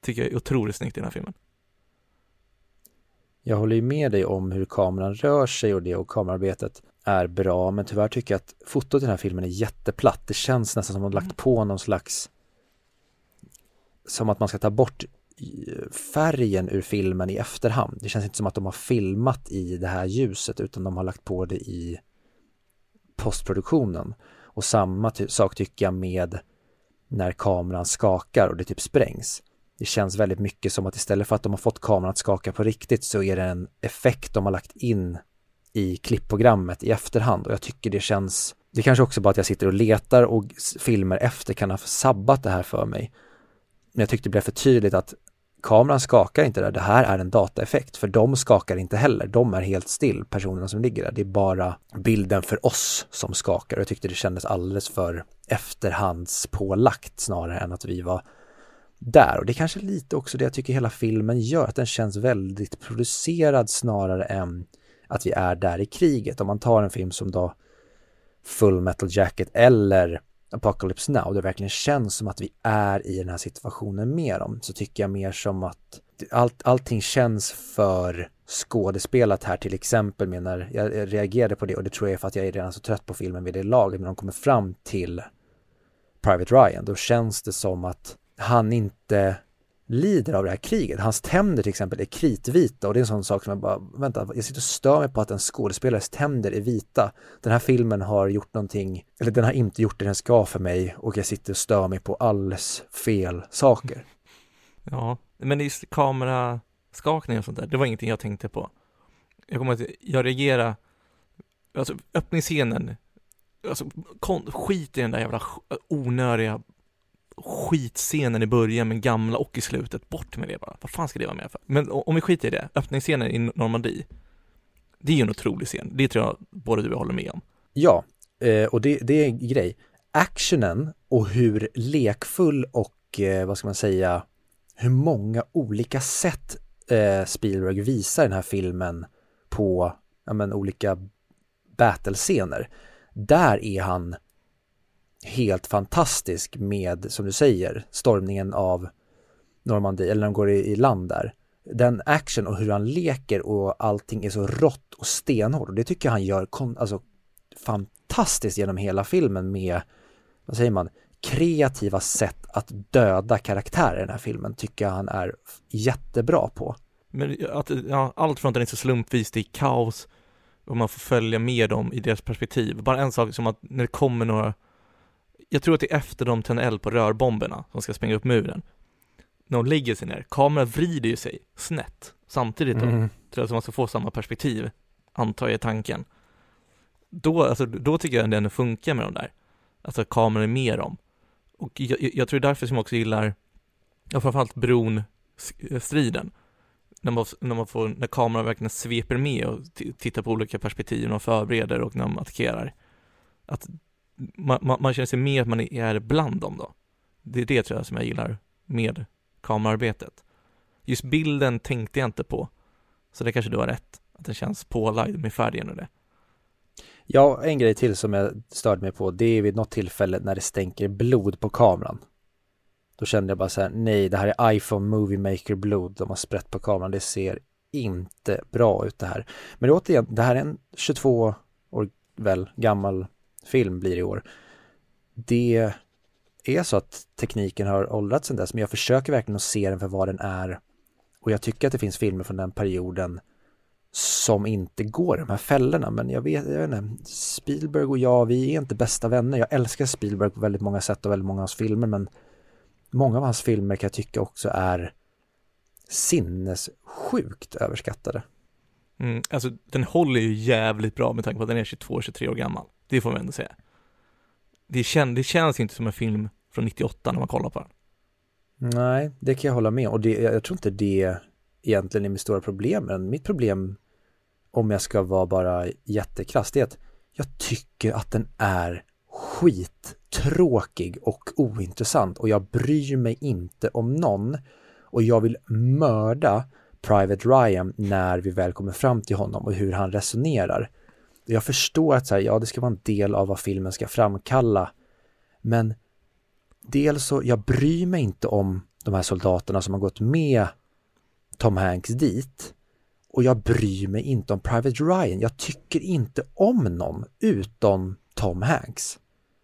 Tycker jag är otroligt snyggt i den här filmen. Jag håller ju med dig om hur kameran rör sig och det och kamerarbetet är bra men tyvärr tycker jag att fotot i den här filmen är jätteplatt. Det känns nästan som att de har lagt på någon slags som att man ska ta bort färgen ur filmen i efterhand. Det känns inte som att de har filmat i det här ljuset utan de har lagt på det i postproduktionen. Och samma ty- sak tycker jag med när kameran skakar och det typ sprängs. Det känns väldigt mycket som att istället för att de har fått kameran att skaka på riktigt så är det en effekt de har lagt in i klippprogrammet i efterhand och jag tycker det känns det kanske också bara att jag sitter och letar och filmer efter kan ha sabbat det här för mig. Men jag tyckte det blev för tydligt att kameran skakar inte där, det här är en dataeffekt för de skakar inte heller, de är helt still, personerna som ligger där. Det är bara bilden för oss som skakar och jag tyckte det kändes alldeles för efterhandspålagt snarare än att vi var där och det är kanske lite också det jag tycker hela filmen gör, att den känns väldigt producerad snarare än att vi är där i kriget. Om man tar en film som då Full Metal Jacket eller Apocalypse Now, det verkligen känns som att vi är i den här situationen med dem, så tycker jag mer som att allt, allting känns för skådespelat här till exempel med när jag reagerade på det och det tror jag är för att jag är redan så trött på filmen vid det laget men de kommer fram till Private Ryan då känns det som att han inte lider av det här kriget. Hans tänder till exempel är kritvita och det är en sån sak som jag bara, vänta, jag sitter och stör mig på att en skådespelares tänder är vita. Den här filmen har gjort någonting, eller den har inte gjort det den ska för mig och jag sitter och stör mig på alldeles fel saker. [laughs] Ja, men just kameraskakning och sånt där, det var ingenting jag tänkte på. Jag kommer att jag reagerade, alltså öppningsscenen, alltså skit i den där jävla onödiga skitscenen i början med gamla och i slutet, bort med det bara. Vad fan ska det vara med för? Men om vi skiter i det, öppningsscenen i Normandie, det är ju en otrolig scen. Det tror jag både du och jag håller med om. Ja, eh, och det, det är en grej. Actionen och hur lekfull och eh, vad ska man säga, hur många olika sätt eh, Spielberg visar den här filmen på ja, men, olika battle-scener. Där är han helt fantastisk med, som du säger, stormningen av Normandie, eller när de går i, i land där. Den action och hur han leker och allting är så rått och stenhårt och det tycker jag han gör kon, alltså, fantastiskt genom hela filmen med, vad säger man, kreativa sätt att döda karaktärer i den här filmen tycker jag han är jättebra på. Men att, ja, allt från att den är så slumpvis, det är kaos och man får följa med dem i deras perspektiv. Bara en sak som att när det kommer några jag tror att det är efter de tänder eld på rörbomberna som ska springa upp muren. När de lägger sig ner, kameran vrider ju sig snett samtidigt då, mm. så man ska få samma perspektiv, antar jag tanken. Då, alltså, då tycker jag att den funkar med de där. Alltså kameran är med dem. Och jag, jag tror det är därför som jag också gillar, ja framförallt bron-striden. När man, när man får, när kameran verkligen sveper med och tittar på olika perspektiv och förbereder och när de attackerar. Att man, man, man, känner sig mer att man är bland dem då. Det är det tror jag som jag gillar med kamerarbetet. Just bilden tänkte jag inte på, så det kanske du har rätt, att den känns pålagd med färgen och det. Ja, en grej till som jag störde mig på, det är vid något tillfälle när det stänker blod på kameran. Då kände jag bara så här, nej, det här är iPhone Movie Maker blod de har sprätt på kameran, det ser inte bra ut det här. Men återigen, det här är en 22 år väl gammal film blir i år. Det är så att tekniken har åldrats sedan dess, men jag försöker verkligen att se den för vad den är. Och jag tycker att det finns filmer från den perioden som inte går i de här fällorna, men jag vet, jag vet inte, Spielberg och jag, vi är inte bästa vänner. Jag älskar Spielberg på väldigt många sätt och väldigt många av hans filmer, men många av hans filmer kan jag tycka också är sinnessjukt överskattade. Mm, alltså den håller ju jävligt bra med tanke på att den är 22-23 år gammal. Det får man ändå säga. Det, kän, det känns inte som en film från 98 när man kollar på den. Nej, det kan jag hålla med och det, jag tror inte det egentligen är mitt stora problem. Men mitt problem, om jag ska vara bara jättekrass, det är att jag tycker att den är skittråkig och ointressant och jag bryr mig inte om någon och jag vill mörda Private Ryan när vi väl kommer fram till honom och hur han resonerar. Jag förstår att så här, ja, det ska vara en del av vad filmen ska framkalla, men dels så, jag bryr mig inte om de här soldaterna som har gått med Tom Hanks dit och jag bryr mig inte om Private Ryan. Jag tycker inte om någon utom Tom Hanks.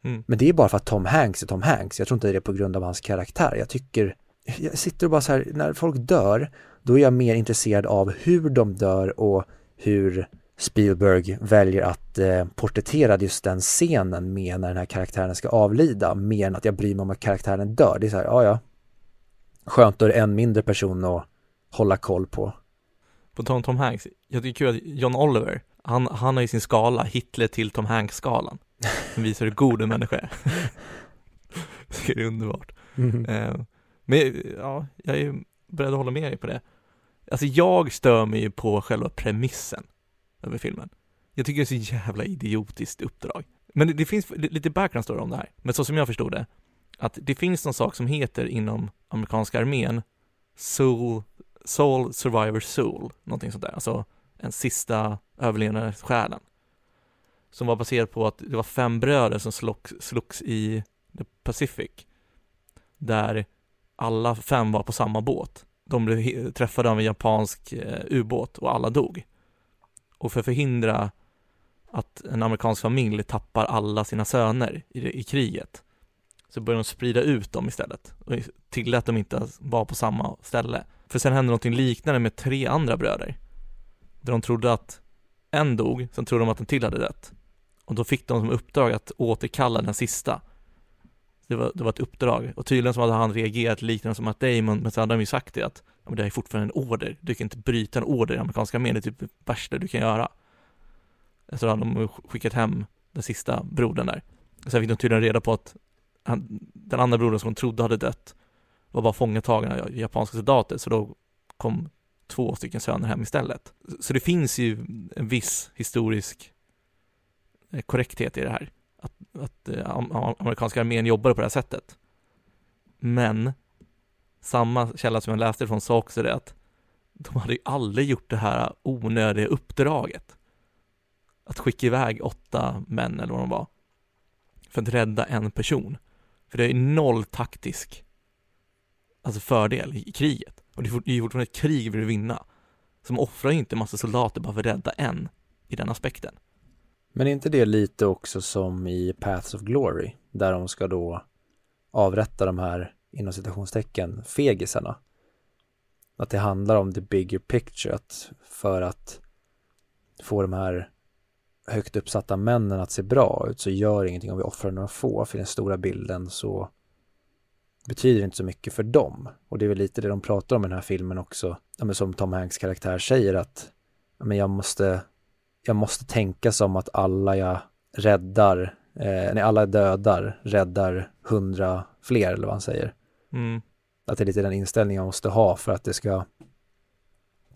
Mm. Men det är bara för att Tom Hanks är Tom Hanks. Jag tror inte det är på grund av hans karaktär. Jag tycker, jag sitter och bara så här, när folk dör, då är jag mer intresserad av hur de dör och hur Spielberg väljer att eh, porträttera just den scenen med när den här karaktären ska avlida, mer än att jag bryr mig om att karaktären dör. Det är så här, ja ja, skönt då är det en mindre person att hålla koll på. På Tom, Tom Hanks, jag tycker kul att John Oliver, han, han har ju sin skala, Hitler till Tom Hanks-skalan, som visar hur god en människa är. [laughs] det är underbart. Mm. Eh, men ja, jag är beredd att hålla med dig på det. Alltså jag stör mig ju på själva premissen över filmen. Jag tycker det är så jävla idiotiskt uppdrag. Men det, det finns lite background story om det här. Men så som jag förstod det, att det finns någon sak som heter inom amerikanska armén Soul, Soul Survivor Soul, någonting sånt där. Alltså en sista överlevnadssjälen. Som var baserad på att det var fem bröder som slogs, slogs i the Pacific. Där alla fem var på samma båt. De blev träffade av en japansk eh, ubåt och alla dog. Och för att förhindra att en amerikansk familj tappar alla sina söner i, i kriget så började de sprida ut dem istället och tillät dem inte att vara på samma ställe. För sen hände någonting liknande med tre andra bröder. Där de trodde att en dog, sen trodde de att en till hade dött. Och då fick de som uppdrag att återkalla den sista. Det var, det var ett uppdrag och tydligen så hade han reagerat liknande som att Damon, men så hade de ju sagt det att ja, men det är fortfarande en order, du kan inte bryta en order i amerikanska armén, det är typ det värsta du kan göra. Så hade de skickat hem den sista brodern där. Sen fick de tydligen reda på att han, den andra brodern som de trodde hade dött var bara fångatagen av japanska soldater, så då kom två stycken söner hem istället. Så det finns ju en viss historisk eh, korrekthet i det här. Att, att eh, amerikanska armén jobbade på det här sättet. Men samma källa som jag läste från sa också det att de hade ju aldrig gjort det här onödiga uppdraget. Att skicka iväg åtta män eller vad de var. För att rädda en person. För det är noll taktisk alltså fördel i kriget. Och det är fortfarande ett krig vi vill vinna. Så man offrar inte massa soldater bara för att rädda en i den aspekten. Men är inte det lite också som i Paths of Glory, där de ska då avrätta de här, inom citationstecken, fegisarna? Att det handlar om the bigger picture, att för att få de här högt uppsatta männen att se bra ut så gör ingenting om vi offrar några få, för den stora bilden så betyder inte så mycket för dem. Och det är väl lite det de pratar om i den här filmen också, ja, men som Tom Hanks karaktär säger att ja, men jag, måste, jag måste tänka som att alla jag räddar, eh, när alla dödar, räddar hundra fler eller vad han säger. Mm. Att det är lite den inställningen man måste ha för att det ska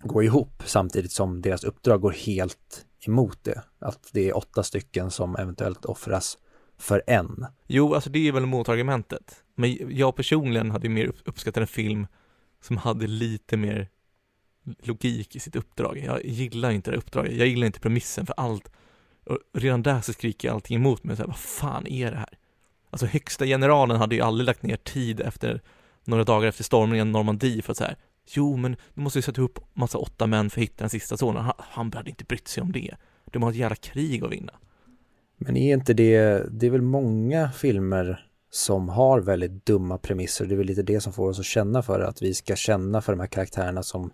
gå ihop samtidigt som deras uppdrag går helt emot det. Att det är åtta stycken som eventuellt offras för en. Jo, alltså det är väl motargumentet. Men jag personligen hade mer uppskattat en film som hade lite mer logik i sitt uppdrag. Jag gillar inte det uppdraget, jag gillar inte premissen för allt. Och redan där så skriker allting emot mig, så här, vad fan är det här? Alltså högsta generalen hade ju aldrig lagt ner tid efter några dagar efter stormningen av Normandie för att säga Jo, men du måste ju sätta ihop massa åtta män för att hitta den sista sonen. Han, han hade inte brytt sig om det. De har ett jävla krig att vinna. Men är inte det, det är väl många filmer som har väldigt dumma premisser. Det är väl lite det som får oss att känna för att vi ska känna för de här karaktärerna som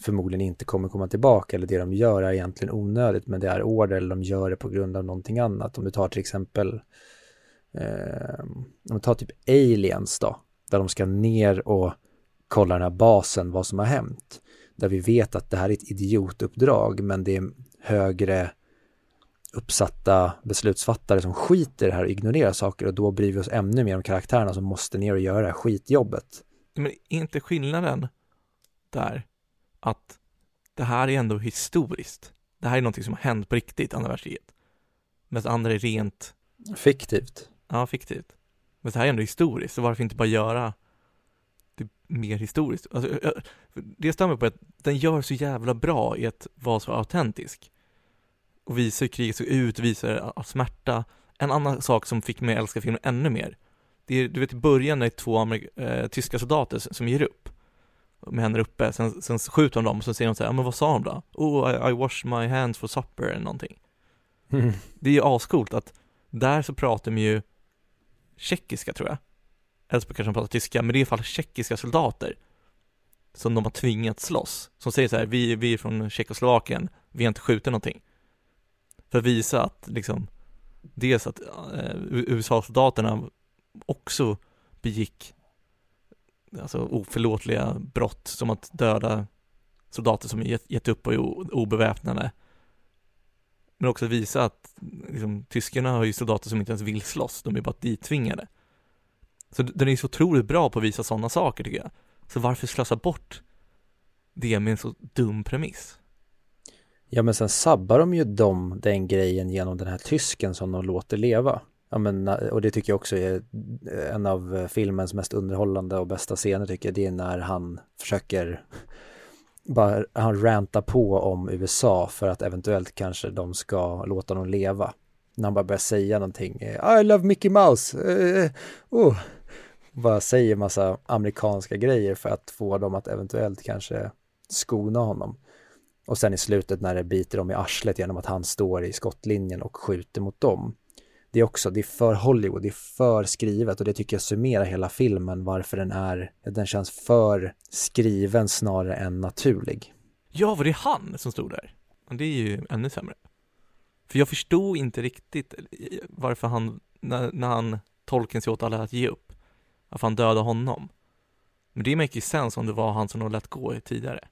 förmodligen inte kommer komma tillbaka eller det de gör är egentligen onödigt men det är order eller de gör det på grund av någonting annat. Om du tar till exempel eh, om du tar typ Aliens då, där de ska ner och kolla den här basen, vad som har hänt. Där vi vet att det här är ett idiotuppdrag men det är högre uppsatta beslutsfattare som skiter i det här och ignorerar saker och då bryr vi oss ännu mer om karaktärerna som måste ner och göra det här skitjobbet. Men är inte skillnaden där att det här är ändå historiskt. Det här är någonting som har hänt på riktigt, andra världskriget. Medan andra är rent Fiktivt. Ja, fiktivt. Men det här är ändå historiskt, så varför inte bara göra det mer historiskt? Alltså, det stämmer på att den gör så jävla bra i att vara så autentisk och visar hur kriget såg ut, visar smärta. En annan sak som fick mig att älska filmen ännu mer, det är, du vet i början när det är två äh, tyska soldater som ger upp med händerna uppe, sen, sen skjuter de dem och så säger de så här, ja men vad sa de då? Oh, I, I wash my hands for supper eller någonting. Mm. Det är ju ascoolt att där så pratar de ju tjeckiska tror jag. Eller så kanske de pratar tyska, men det är i alla fall tjeckiska soldater som de har tvingat slåss. Som säger så här, vi, vi är från Tjeckoslovakien, vi har inte skjutit någonting. För att visa att liksom, dels att eh, USA-soldaterna också begick alltså oförlåtliga brott som att döda soldater som gett, gett upp och är obeväpnade. Men också visa att liksom, tyskarna har ju soldater som inte ens vill slåss, de är bara dittvingade. Så den är så otroligt bra på att visa sådana saker tycker jag. Så varför slösa bort det med en så dum premiss? Ja men sen sabbar de ju dem, den grejen genom den här tysken som de låter leva. Ja men, eh, och det tycker jag också är eh, en av eh, filmens mest underhållande och bästa scener tycker jag. Det är när han försöker [laughs] bara, han rantar på om USA för att eventuellt kanske de ska låta dem leva. När han bara börjar säga någonting, I love Mickey Mouse, uh, oh. Bara säger massa amerikanska grejer för att få dem att eventuellt kanske skona honom. Och sen i slutet när det biter dem i arslet genom att han står i skottlinjen och skjuter mot dem. Det är också, det är för Hollywood, det är för skrivet och det tycker jag summerar hela filmen varför den är, den känns för skriven snarare än naturlig. Ja, var det han som stod där? Det är ju ännu sämre. För jag förstod inte riktigt varför han, när, när han tolken sig åt alla att ge upp, varför han dödade honom. Men det make sense om det var han som de lät gå tidigare.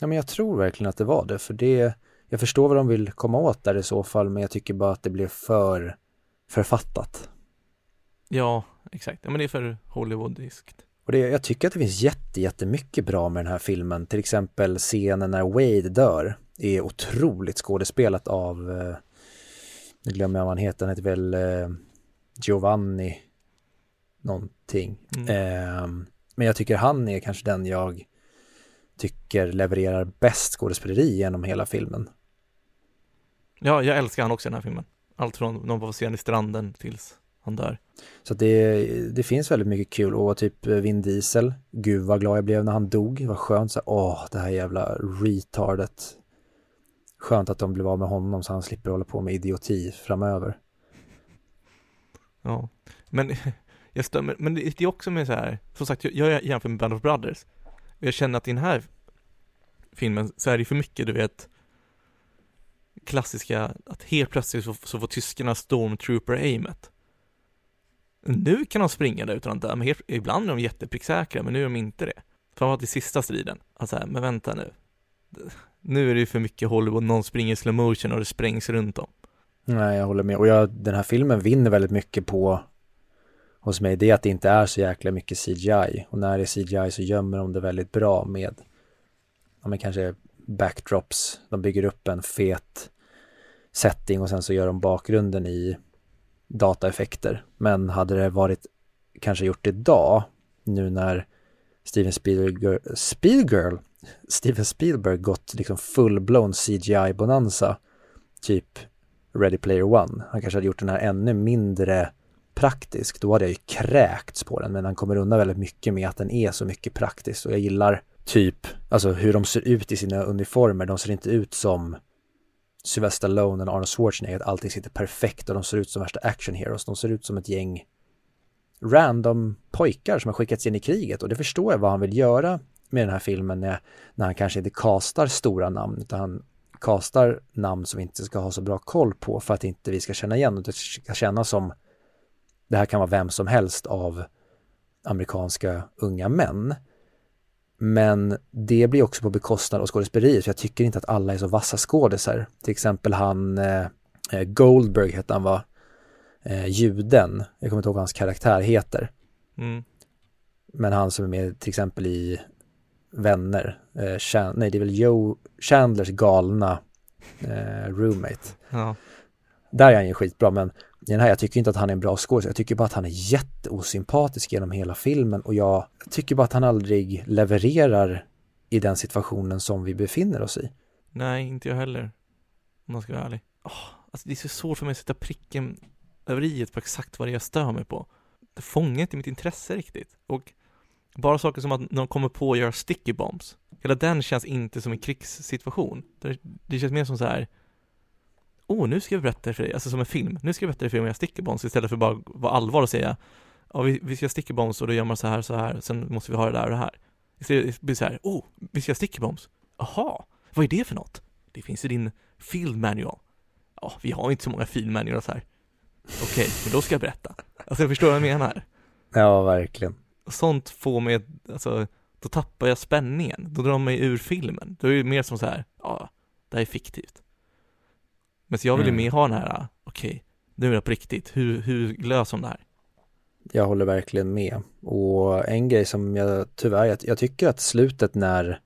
Ja, men jag tror verkligen att det var det, för det, jag förstår vad de vill komma åt där i så fall, men jag tycker bara att det blev för författat. Ja, exakt. Ja, men det är för Hollywoodiskt. Och det, jag tycker att det finns jätte, jättemycket bra med den här filmen. Till exempel scenen när Wade dör är otroligt skådespelat av, eh, nu glömmer jag vad han heter, han heter väl eh, Giovanni någonting. Mm. Eh, men jag tycker han är kanske den jag tycker levererar bäst skådespeleri genom hela filmen. Ja, jag älskar han också i den här filmen. Allt från de får se i stranden tills han dör. Så det, det finns väldigt mycket kul och typ Vin Diesel, gud vad glad jag blev när han dog, vad skönt så åh det här jävla retardet. Skönt att de blev av med honom så han slipper hålla på med idioti framöver. Ja, men [laughs] jag stämmer, men det är också med så här, som sagt jag jämför med Band of Brothers. Jag känner att i den här filmen så är det för mycket, du vet, klassiska, att helt plötsligt så, så får tyskarna stormtrooper-aimet. Nu kan de springa där utan att dö, men helt, ibland är de jättepricksäkra, men nu är de inte det. Framförallt i sista striden. Alltså, men vänta nu. Nu är det ju för mycket Hollywood, någon springer i slow motion och det sprängs runt om. Nej, jag håller med. Och jag, den här filmen vinner väldigt mycket på hos mig, det är att det inte är så jäkla mycket CGI. Och när det är CGI så gömmer de det väldigt bra med, ja men kanske backdrops. De bygger upp en fet setting och sen så gör de bakgrunden i dataeffekter. Men hade det varit kanske gjort idag, nu när Steven Spielberg, Spielberg, Steven Spielberg gått liksom full-blown CGI-bonanza, typ Ready Player One. Han kanske hade gjort den här ännu mindre praktisk, då hade jag ju kräkts på den, men han kommer undan väldigt mycket med att den är så mycket praktisk och jag gillar typ, alltså hur de ser ut i sina uniformer, de ser inte ut som Sylvester Stallone och Arnold Schwarzenegger, att allting sitter perfekt och de ser ut som värsta action heroes. De ser ut som ett gäng random pojkar som har skickats in i kriget och det förstår jag vad han vill göra med den här filmen när, när han kanske inte kastar stora namn utan han kastar namn som vi inte ska ha så bra koll på för att inte vi ska känna igen och det ska kännas som det här kan vara vem som helst av amerikanska unga män. Men det blir också på bekostnad av skådespeleriet, för jag tycker inte att alla är så vassa skådisar. Till exempel han eh, eh, Goldberg hette han var, eh, juden, jag kommer inte ihåg vad hans karaktär heter. Mm. Men han som är med till exempel i Vänner, eh, Chan nej det är väl Joe Chandlers galna eh, roommate. Ja. Där är han ju skitbra, men i den här, jag tycker inte att han är en bra skådespelare, jag tycker bara att han är jätteosympatisk genom hela filmen och jag tycker bara att han aldrig levererar i den situationen som vi befinner oss i. Nej, inte jag heller. Om man ska vara ärlig. Oh, alltså det är så svårt för mig att sätta pricken över i på exakt vad det är jag stör mig på. Det fångar inte mitt intresse riktigt. Och bara saker som att när de kommer på att göra sticky bombs. Hela den känns inte som en krigssituation. Det, det känns mer som så här åh, nu ska jag berätta för dig, alltså som en film, nu ska jag berätta för dig om jag sticker bombs istället för bara vara allvar och säga, ja, vi, vi ska sticker bombs och då gör man så här, så här, sen måste vi ha det där och det här. Istället blir det så här, åh, vi ska sticker bombs, jaha, vad är det för något? Det finns i din field manual. Ja, vi har inte så många field manuals här. Okej, okay, men då ska jag berätta. Alltså jag förstår vad jag menar. Ja, verkligen. Sånt får mig, alltså, då tappar jag spänningen. Då drar de mig ur filmen. Då är det mer som så här, ja, det här är fiktivt. Men så jag vill ju mm. mer ha den här, okej, okay, nu är det på riktigt, hur, hur löser de det här? Jag håller verkligen med. Och en grej som jag tyvärr, jag, jag tycker att slutet när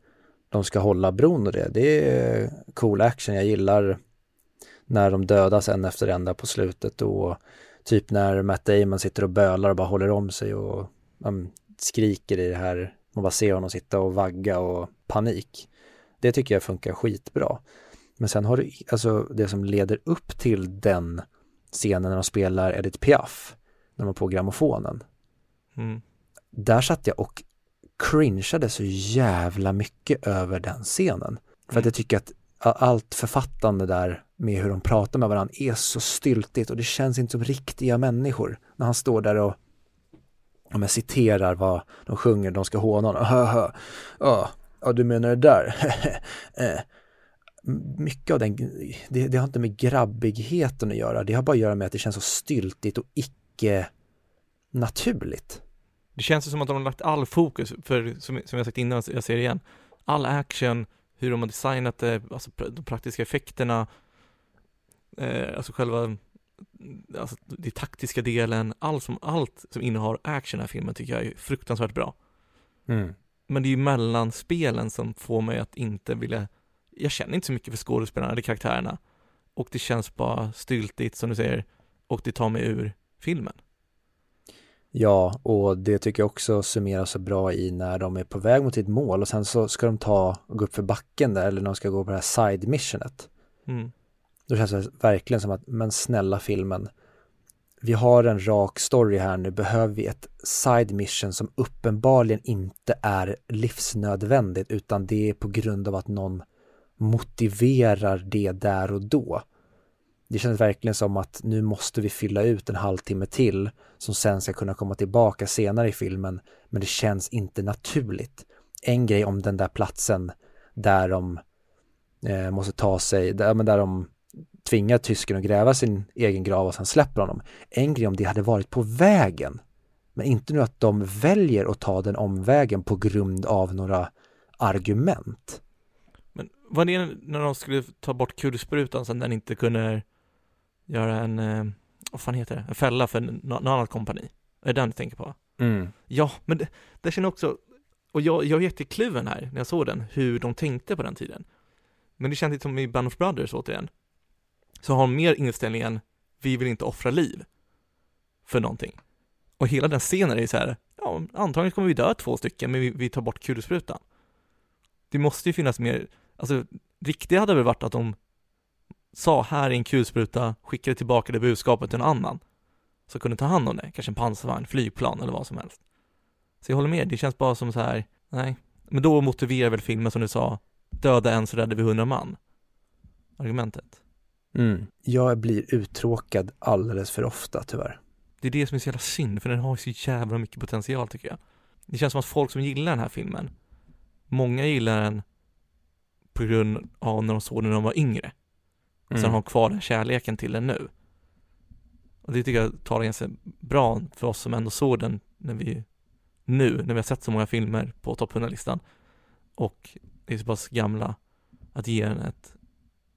de ska hålla bron och det, det är cool action. Jag gillar när de dödas en efter en där på slutet och typ när Matt Damon sitter och bölar och bara håller om sig och man skriker i det här, man bara ser honom sitta och vagga och panik. Det tycker jag funkar skitbra. Men sen har du, alltså det som leder upp till den scenen när de spelar Edith Piaf, när de var på grammofonen. Mm. Där satt jag och cringeade så jävla mycket över den scenen. För att Mm. jag tycker att allt författande där med hur de pratar med varandra är så styltigt och det känns inte som riktiga människor. När han står där och om jag citerar vad de sjunger, de ska håna honom. Ja, [laughs] ja, du menar det där? [laughs] Mycket av den, det, det har inte med grabbigheten att göra, det har bara att göra med att det känns så styltigt och icke naturligt. Det känns som att de har lagt all fokus, för som, som jag sagt innan, jag det igen, all action, hur de har designat det, alltså de praktiska effekterna, eh, alltså själva, alltså den taktiska delen, all som, allt som innehar action i den här filmen tycker jag är fruktansvärt bra. Men det är ju mellanspelen som får mig att inte vilja, jag känner inte så mycket för skådespelarna eller karaktärerna. Och det känns bara styltigt som du säger, och det tar mig ur filmen. Ja, och det tycker jag också summeras så bra i när de är på väg mot sitt mål och sen så ska de ta och gå upp för backen där eller de ska gå på det här side missionet. Mm. Då känns det verkligen som att, men snälla filmen, vi har en rak story här nu, behöver vi ett side mission som uppenbarligen inte är livsnödvändigt utan det är på grund av att någon motiverar det där och då. Det känns verkligen som att nu måste vi fylla ut en halvtimme till som sen ska kunna komma tillbaka senare i filmen men det känns inte naturligt. En grej om den där platsen där de eh, måste ta sig, där, men där de tvingar tysken att gräva sin egen grav och sen släpper honom. En grej om det hade varit på vägen. Men inte nu att de väljer att ta den omvägen på grund av några argument. Var det när de skulle ta bort kulsprutan så att den inte kunde göra en, eh, vad fan heter det, en fälla för något annat kompani? Är det den du tänker på? Ja, men det, det känner också, och jag, jag är jättekluven här när jag såg den, hur de tänkte på den tiden. Men det känns lite som i Band of Brothers återigen, så har de mer inställningen, vi vill inte offra liv för någonting. Och hela den scenen är så här, ja, antagligen kommer vi dö två stycken, men vi, vi tar bort kulsprutan. Det måste ju finnas mer, alltså riktigt hade väl varit att de sa här är en kulspruta, skickade tillbaka det budskapet till en annan som kunde ta hand om det, kanske en pansarvagn, flygplan eller vad som helst. Så jag håller med, det känns bara som så här, nej. Men då motiverar väl filmen som du sa, döda en så räddar vi hundra man. Argumentet. Mm. Jag blir uttråkad alldeles för ofta tyvärr. Det är det som är så jävla synd, för den har så jävla mycket potential tycker jag. Det känns som att folk som gillar den här filmen, många gillar den på grund av när de såg den när de var yngre. Och sen har kvar den kärleken till den nu. Och det tycker jag talar ganska bra för oss som ändå såg den när vi, nu, när vi har sett så många filmer på topp 100-listan och är så pass gamla, att ge den ett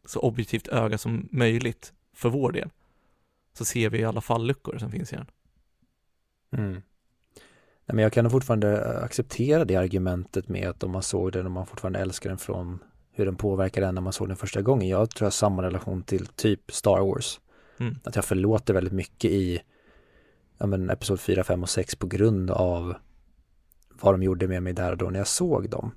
så objektivt öga som möjligt för vår del. Så ser vi alla fall luckor som finns i den. Mm. Nej, men jag kan fortfarande eh, acceptera det argumentet med att om man såg den och man fortfarande älskar den från hur den påverkade en när man såg den första gången. Jag tror jag har samma relation till typ Star Wars. Mm. Att jag förlåter väldigt mycket i ja, men, episod 4, 5 och 6 på grund av vad de gjorde med mig där och då när jag såg dem.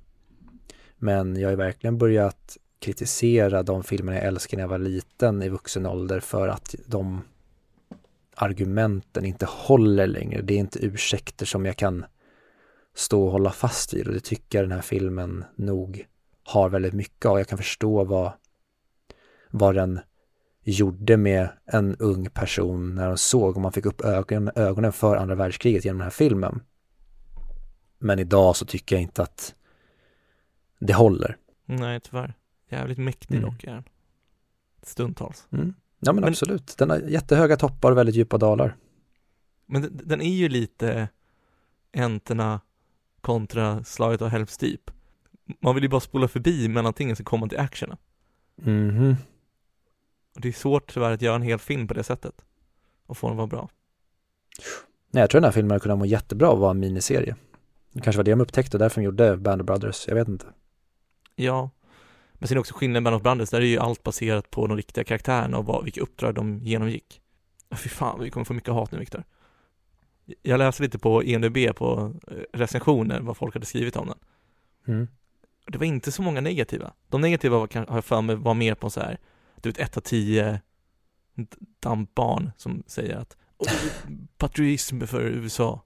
Men jag har verkligen börjat kritisera de filmer jag älskade när jag var liten i vuxen ålder för att de argumenten inte håller längre. Det är inte ursäkter som jag kan stå och hålla fast vid och det tycker jag den här filmen nog har väldigt mycket av. Jag kan förstå vad, vad den gjorde med en ung person när de såg och man fick upp ögonen, ögonen för andra världskriget genom den här filmen. Men idag så tycker jag inte att det håller. Nej, tyvärr. Jävligt mäktig Mm. dock är den. Stundtals. Mm. Ja men, Men- absolut, den har jättehöga toppar och väldigt djupa dalar. Men den, är ju lite Enterna kontra slaget av Deep. Man vill ju bara spola förbi mellantingen så kommer man till actionen. Mhm. Och det är svårt tyvärr att göra en hel film på det sättet. Och få den vara bra. Nej, jag tror den här filmen hade kunnat må jättebra av att vara en miniserie. Det kanske var det de upptäckte därför de gjorde Band of Brothers, jag vet inte. Ja. Men sen är också skillnaden mellan Brothers, där är ju allt baserat på de riktiga karaktärerna och vad, vilka uppdrag de genomgick. Fy fan, vi kommer få mycket hat nu Viktor. Jag läste lite på ENUB på eh, recensioner, vad folk hade skrivit om den. Mm. Det var inte så många negativa. De negativa var, har jag för mig var mer på så här, du vet ett av tio dampbarn som säger att "Åh, patriotism för USA.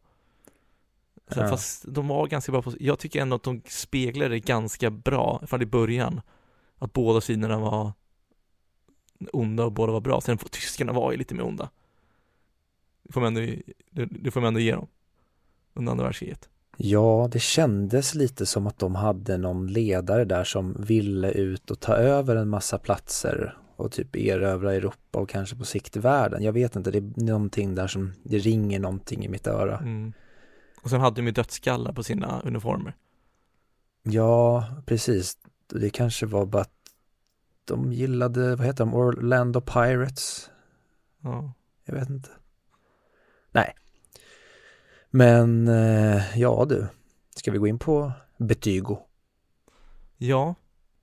Så, Ja. Fast de var ganska bra på, jag tycker ändå att de speglade det ganska bra, från i början. Att båda sidorna var onda och båda var bra. Sen får tyskarna var ju lite mer onda. Det får man ändå, det, det får man ändå ge dem. Under andra världskriget. Ja, det kändes lite som att de hade någon ledare där som ville ut och ta över en massa platser och typ erövra Europa och kanske på sikt världen. Jag vet inte, det är någonting där som, det ringer någonting i mitt öra. Mm. Och sen hade de ju dödsskallar på sina uniformer. Ja, precis. Det kanske var bara att de gillade, vad heter de, Orlando Pirates? Ja. Jag vet inte. Nej. Men, eh, ja du. Ska vi gå in på betygo? ja,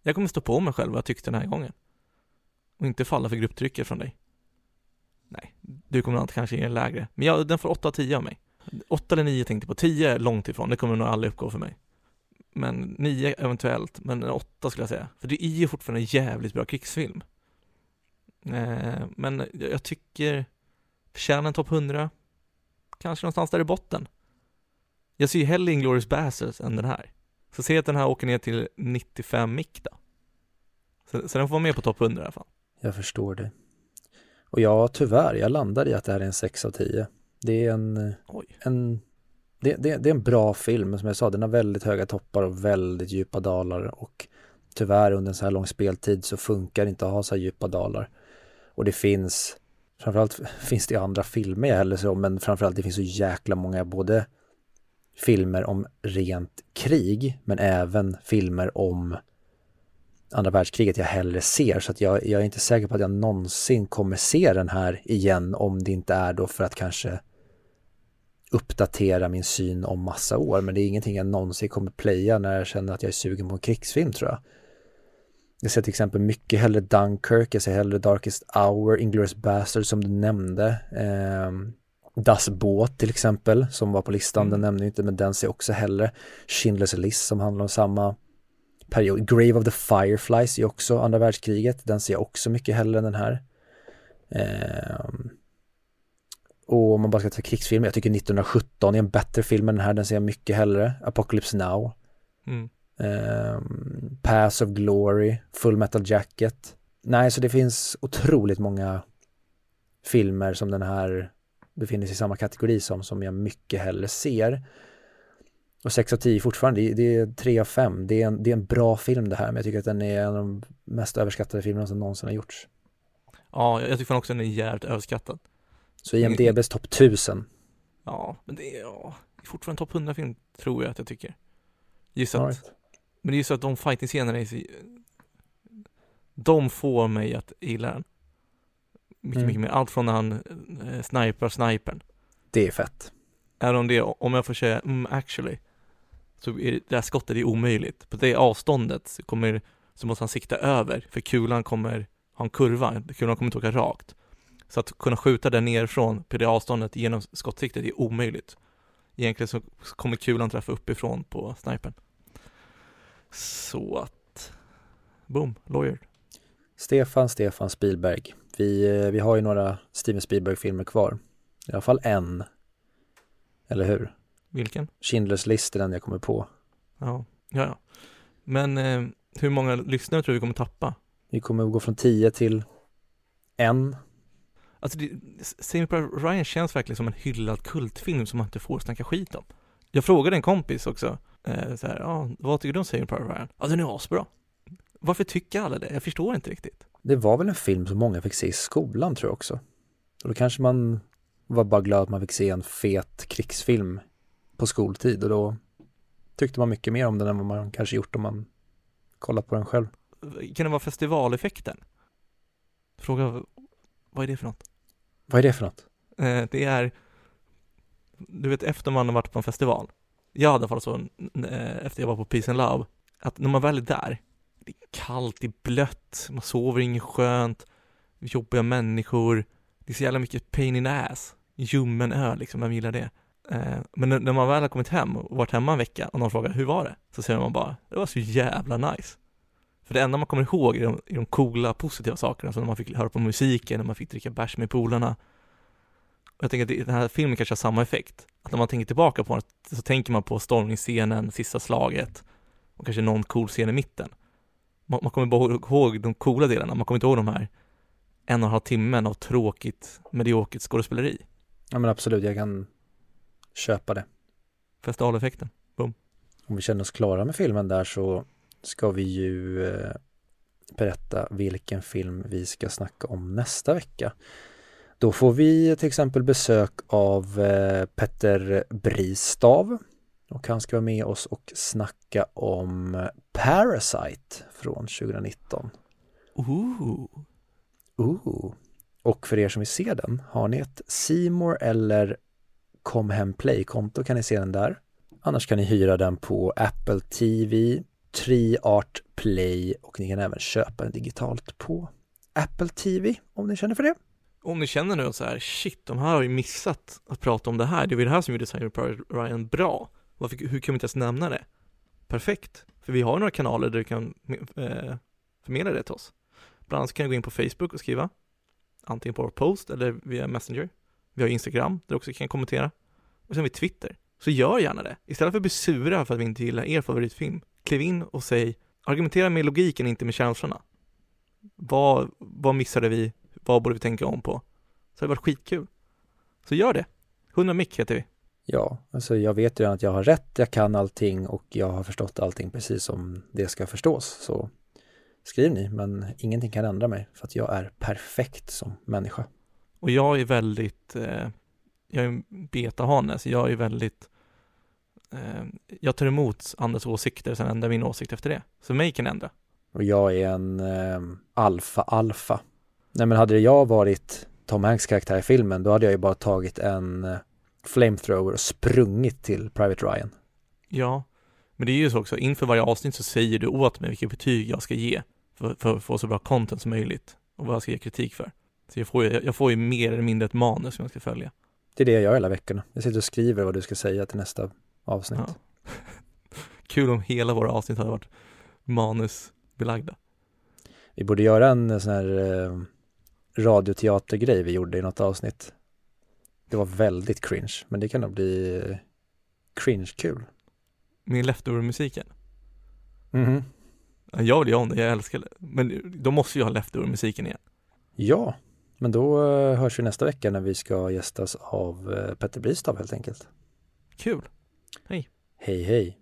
jag kommer stå på mig själv vad jag tyckte den här gången. Och inte falla för grupptrycket från dig. Nej, du kommer att kanske ge en lägre. Men jag, den får 8 av 10 av mig. 8 eller 9 tänkte jag på. 10 är långt ifrån, det kommer nog aldrig uppgå för mig. Men 9 eventuellt, men 8 skulle jag säga. För det är ju fortfarande en jävligt bra krigsfilm. Eh, men jag, jag tycker, förtjänar en topp 100? Kanske någonstans där i botten. Jag ser ju hellre Inglourious Basterds än den här. Så säg att den här åker ner till 95 mick då. Så, så den får vara med på topp 100 i alla fall. Jag förstår det. Och ja, tyvärr, jag landar i att det här är en 6 av 10. Det är en, Oj. en det, det, det är en bra film, som jag sa, den har väldigt höga toppar och väldigt djupa dalar och tyvärr under en så här lång speltid så funkar det inte att ha så här djupa dalar. Och det finns, framförallt finns det andra filmer jag hellre ser om, men framförallt det finns så jäkla många både filmer om rent krig, men även filmer om andra världskriget jag hellre ser. Så att jag, jag är inte säker på att jag någonsin kommer se den här igen om det inte är då för att kanske uppdatera min syn om massa år. Men det är ingenting jag någonsin kommer playa när jag känner att jag är sugen på en krigsfilm tror jag. Jag ser till exempel mycket hellre Dunkirk, jag ser hellre Darkest Hour, Inglourious Bastard som du nämnde. Eh, Das Båt till exempel som var på listan, Mm. den nämnde jag inte men den ser jag också hellre. Schindler's List som handlar om samma period. Grave of the Fireflies är också andra världskriget, den ser jag också mycket hellre än den här. Ehm, och om man bara ska ta krigsfilmer, jag tycker 1917 är en bättre film än den här, den ser jag mycket hellre. Apocalypse Now, Mm. Ehm, Pass of Glory, Full Metal Jacket. Nej, så det finns otroligt många filmer som den här befinner sig i samma kategori som, som jag mycket hellre ser. Och 6 av 10 fortfarande, det, det är 3 av 5. Det är, en, det är en bra film det här, men jag tycker att den är en av de mest överskattade filmerna som någonsin har gjorts. Ja, jag tycker också den är jävligt överskattad. Så IMDBs topp 1000. Ja, men det är, ja, fortfarande topp 100-film, tror jag att jag tycker. Att, All right. Men det är ju så att de fighting-scenerna är så, de får mig att gilla den. Mycket, Mm. mycket mer. Allt från när han eh, sniprar snipern. Det är fett. Även om det, om jag får säga, mm, actually, så är det, det här skottet är omöjligt. På det avståndet så, kommer, så måste han sikta över, för kulan kommer ha en kurva, kulan kommer inte åka rakt. Så att kunna skjuta den nerifrån på det avståndet genom skottsiktet är omöjligt. Egentligen så kommer kulan träffa uppifrån på snipern. Så att, boom, lawyer. Stefan, Stefan Spielberg. Vi, eh, vi har ju några Steven Spielberg-filmer kvar. I alla fall en. Eller hur? Vilken? Schindler's list är den jag kommer på. Ja, ja, ja. Men eh, hur många lyssnare tror du vi kommer tappa? Vi kommer gå från 10 till en. Alltså, det, Saving Private Ryan känns verkligen som en hyllad kultfilm som man inte får snacka skit om. Jag frågade en kompis också, eh, så här, ja, vad tycker du om Saving Private Ryan? Ja, den är asbra. Varför tycker alla det? Jag förstår inte riktigt. Det var väl en film som många fick se i skolan tror jag också. Och då kanske man var bara glad att man fick se en fet krigsfilm på skoltid och då tyckte man mycket mer om den än vad man kanske gjort om man kollat på den själv. Kan det vara festivaleffekten? Fråga, vad är det för något? Vad är det för något? Eh, det är, du vet efter man har varit på en festival, jag hade i alla fall så eh, efter jag var på Peace and Love, att när man väl är där, det är kallt, det är blött, man sover inget skönt, jobbiga människor, det är så jävla mycket pain in the ass, ljummen öl liksom, vem gillar det? Eh, men när man väl har kommit hem och varit hemma en vecka och någon frågar hur var det? Så säger man bara, det var så jävla nice. För det enda man kommer ihåg är de, är de coola, positiva sakerna, som när man fick höra på musiken, när man fick dricka bärs med polarna. Jag tänker att den här filmen kanske har samma effekt. Att när man tänker tillbaka på den så tänker man på stormningsscenen, sista slaget och kanske någon cool scen i mitten. Man, man kommer bara ihåg de coola delarna, man kommer inte ihåg de här en och en halv timmen av tråkigt, mediokert skådespeleri. Ja men absolut, jag kan köpa det. Festivaleffekten, boom. Om vi känner oss klara med filmen där så ska vi ju eh, berätta vilken film vi ska snacka om nästa vecka. Då får vi till exempel besök av eh, Petter Bristav och han ska vara med oss och snacka om Parasite från 2019. Ooh. Ooh. Och för er som vill se den, har ni ett Simor eller Kom Hem Play-konto kan ni se den där. Annars kan ni hyra den på Apple TV, Triart Play och ni kan även köpa den digitalt på Apple TV om ni känner för det. Om ni känner nu så här, shit, de här har ju missat att prata om det här. Det var ju det här som gjorde Simon Ryan bra. Varför, hur kan vi inte ens nämna det? Perfekt, för vi har några kanaler där du kan eh, förmedla det till oss. Bland annat kan du gå in på Facebook och skriva, antingen på vår post eller via Messenger. Vi har Instagram där du också kan kommentera. Och sen har vi Twitter. Så gör gärna det. Istället för att bli sura för att vi inte gillar er favoritfilm, kliv in och säg, argumentera med logiken, inte med känslorna. Vad, vad missade vi? Vad borde vi tänka om på? Så det har varit skitkul. Så gör det. 100 mick heter vi. Ja, alltså jag vet ju att jag har rätt, jag kan allting och jag har förstått allting precis som det ska förstås. Så skriv ni, men ingenting kan ändra mig för att jag är perfekt som människa. Och jag är väldigt, eh, jag är betahane, så jag är väldigt, eh, jag tar emot andras åsikter, sen ändrar min åsikt efter det. Så mig kan ändra. Och jag är en eh, alfa-alfa. Nej men hade jag varit Tom Hanks karaktär i filmen, då hade jag ju bara tagit en eh, flamethrower och sprungit till Private Ryan. Ja, men det är ju så också, inför varje avsnitt så säger du åt mig vilket betyg jag ska ge för, för att få så bra content som möjligt och vad jag ska ge kritik för. Så jag får ju, jag får ju mer eller mindre ett manus som jag ska följa. Det är det jag gör hela veckorna. Jag sitter och skriver vad du ska säga till nästa avsnitt. Ja. [laughs] Kul om hela våra avsnitt hade varit manusbelagda. Vi borde göra en sån här eh, radioteatergrej vi gjorde i något avsnitt. Det var väldigt cringe, men det kan nog bli cringe-kul. Med leftover-musiken? Mhm. Jag vill göra om det, jag älskar det. Men då måste jag ha leftover-musiken igen. Ja, men då eh, hörs vi nästa vecka när vi ska gästas av eh, Petter Bristav helt enkelt. Kul. Hej. Hej hej.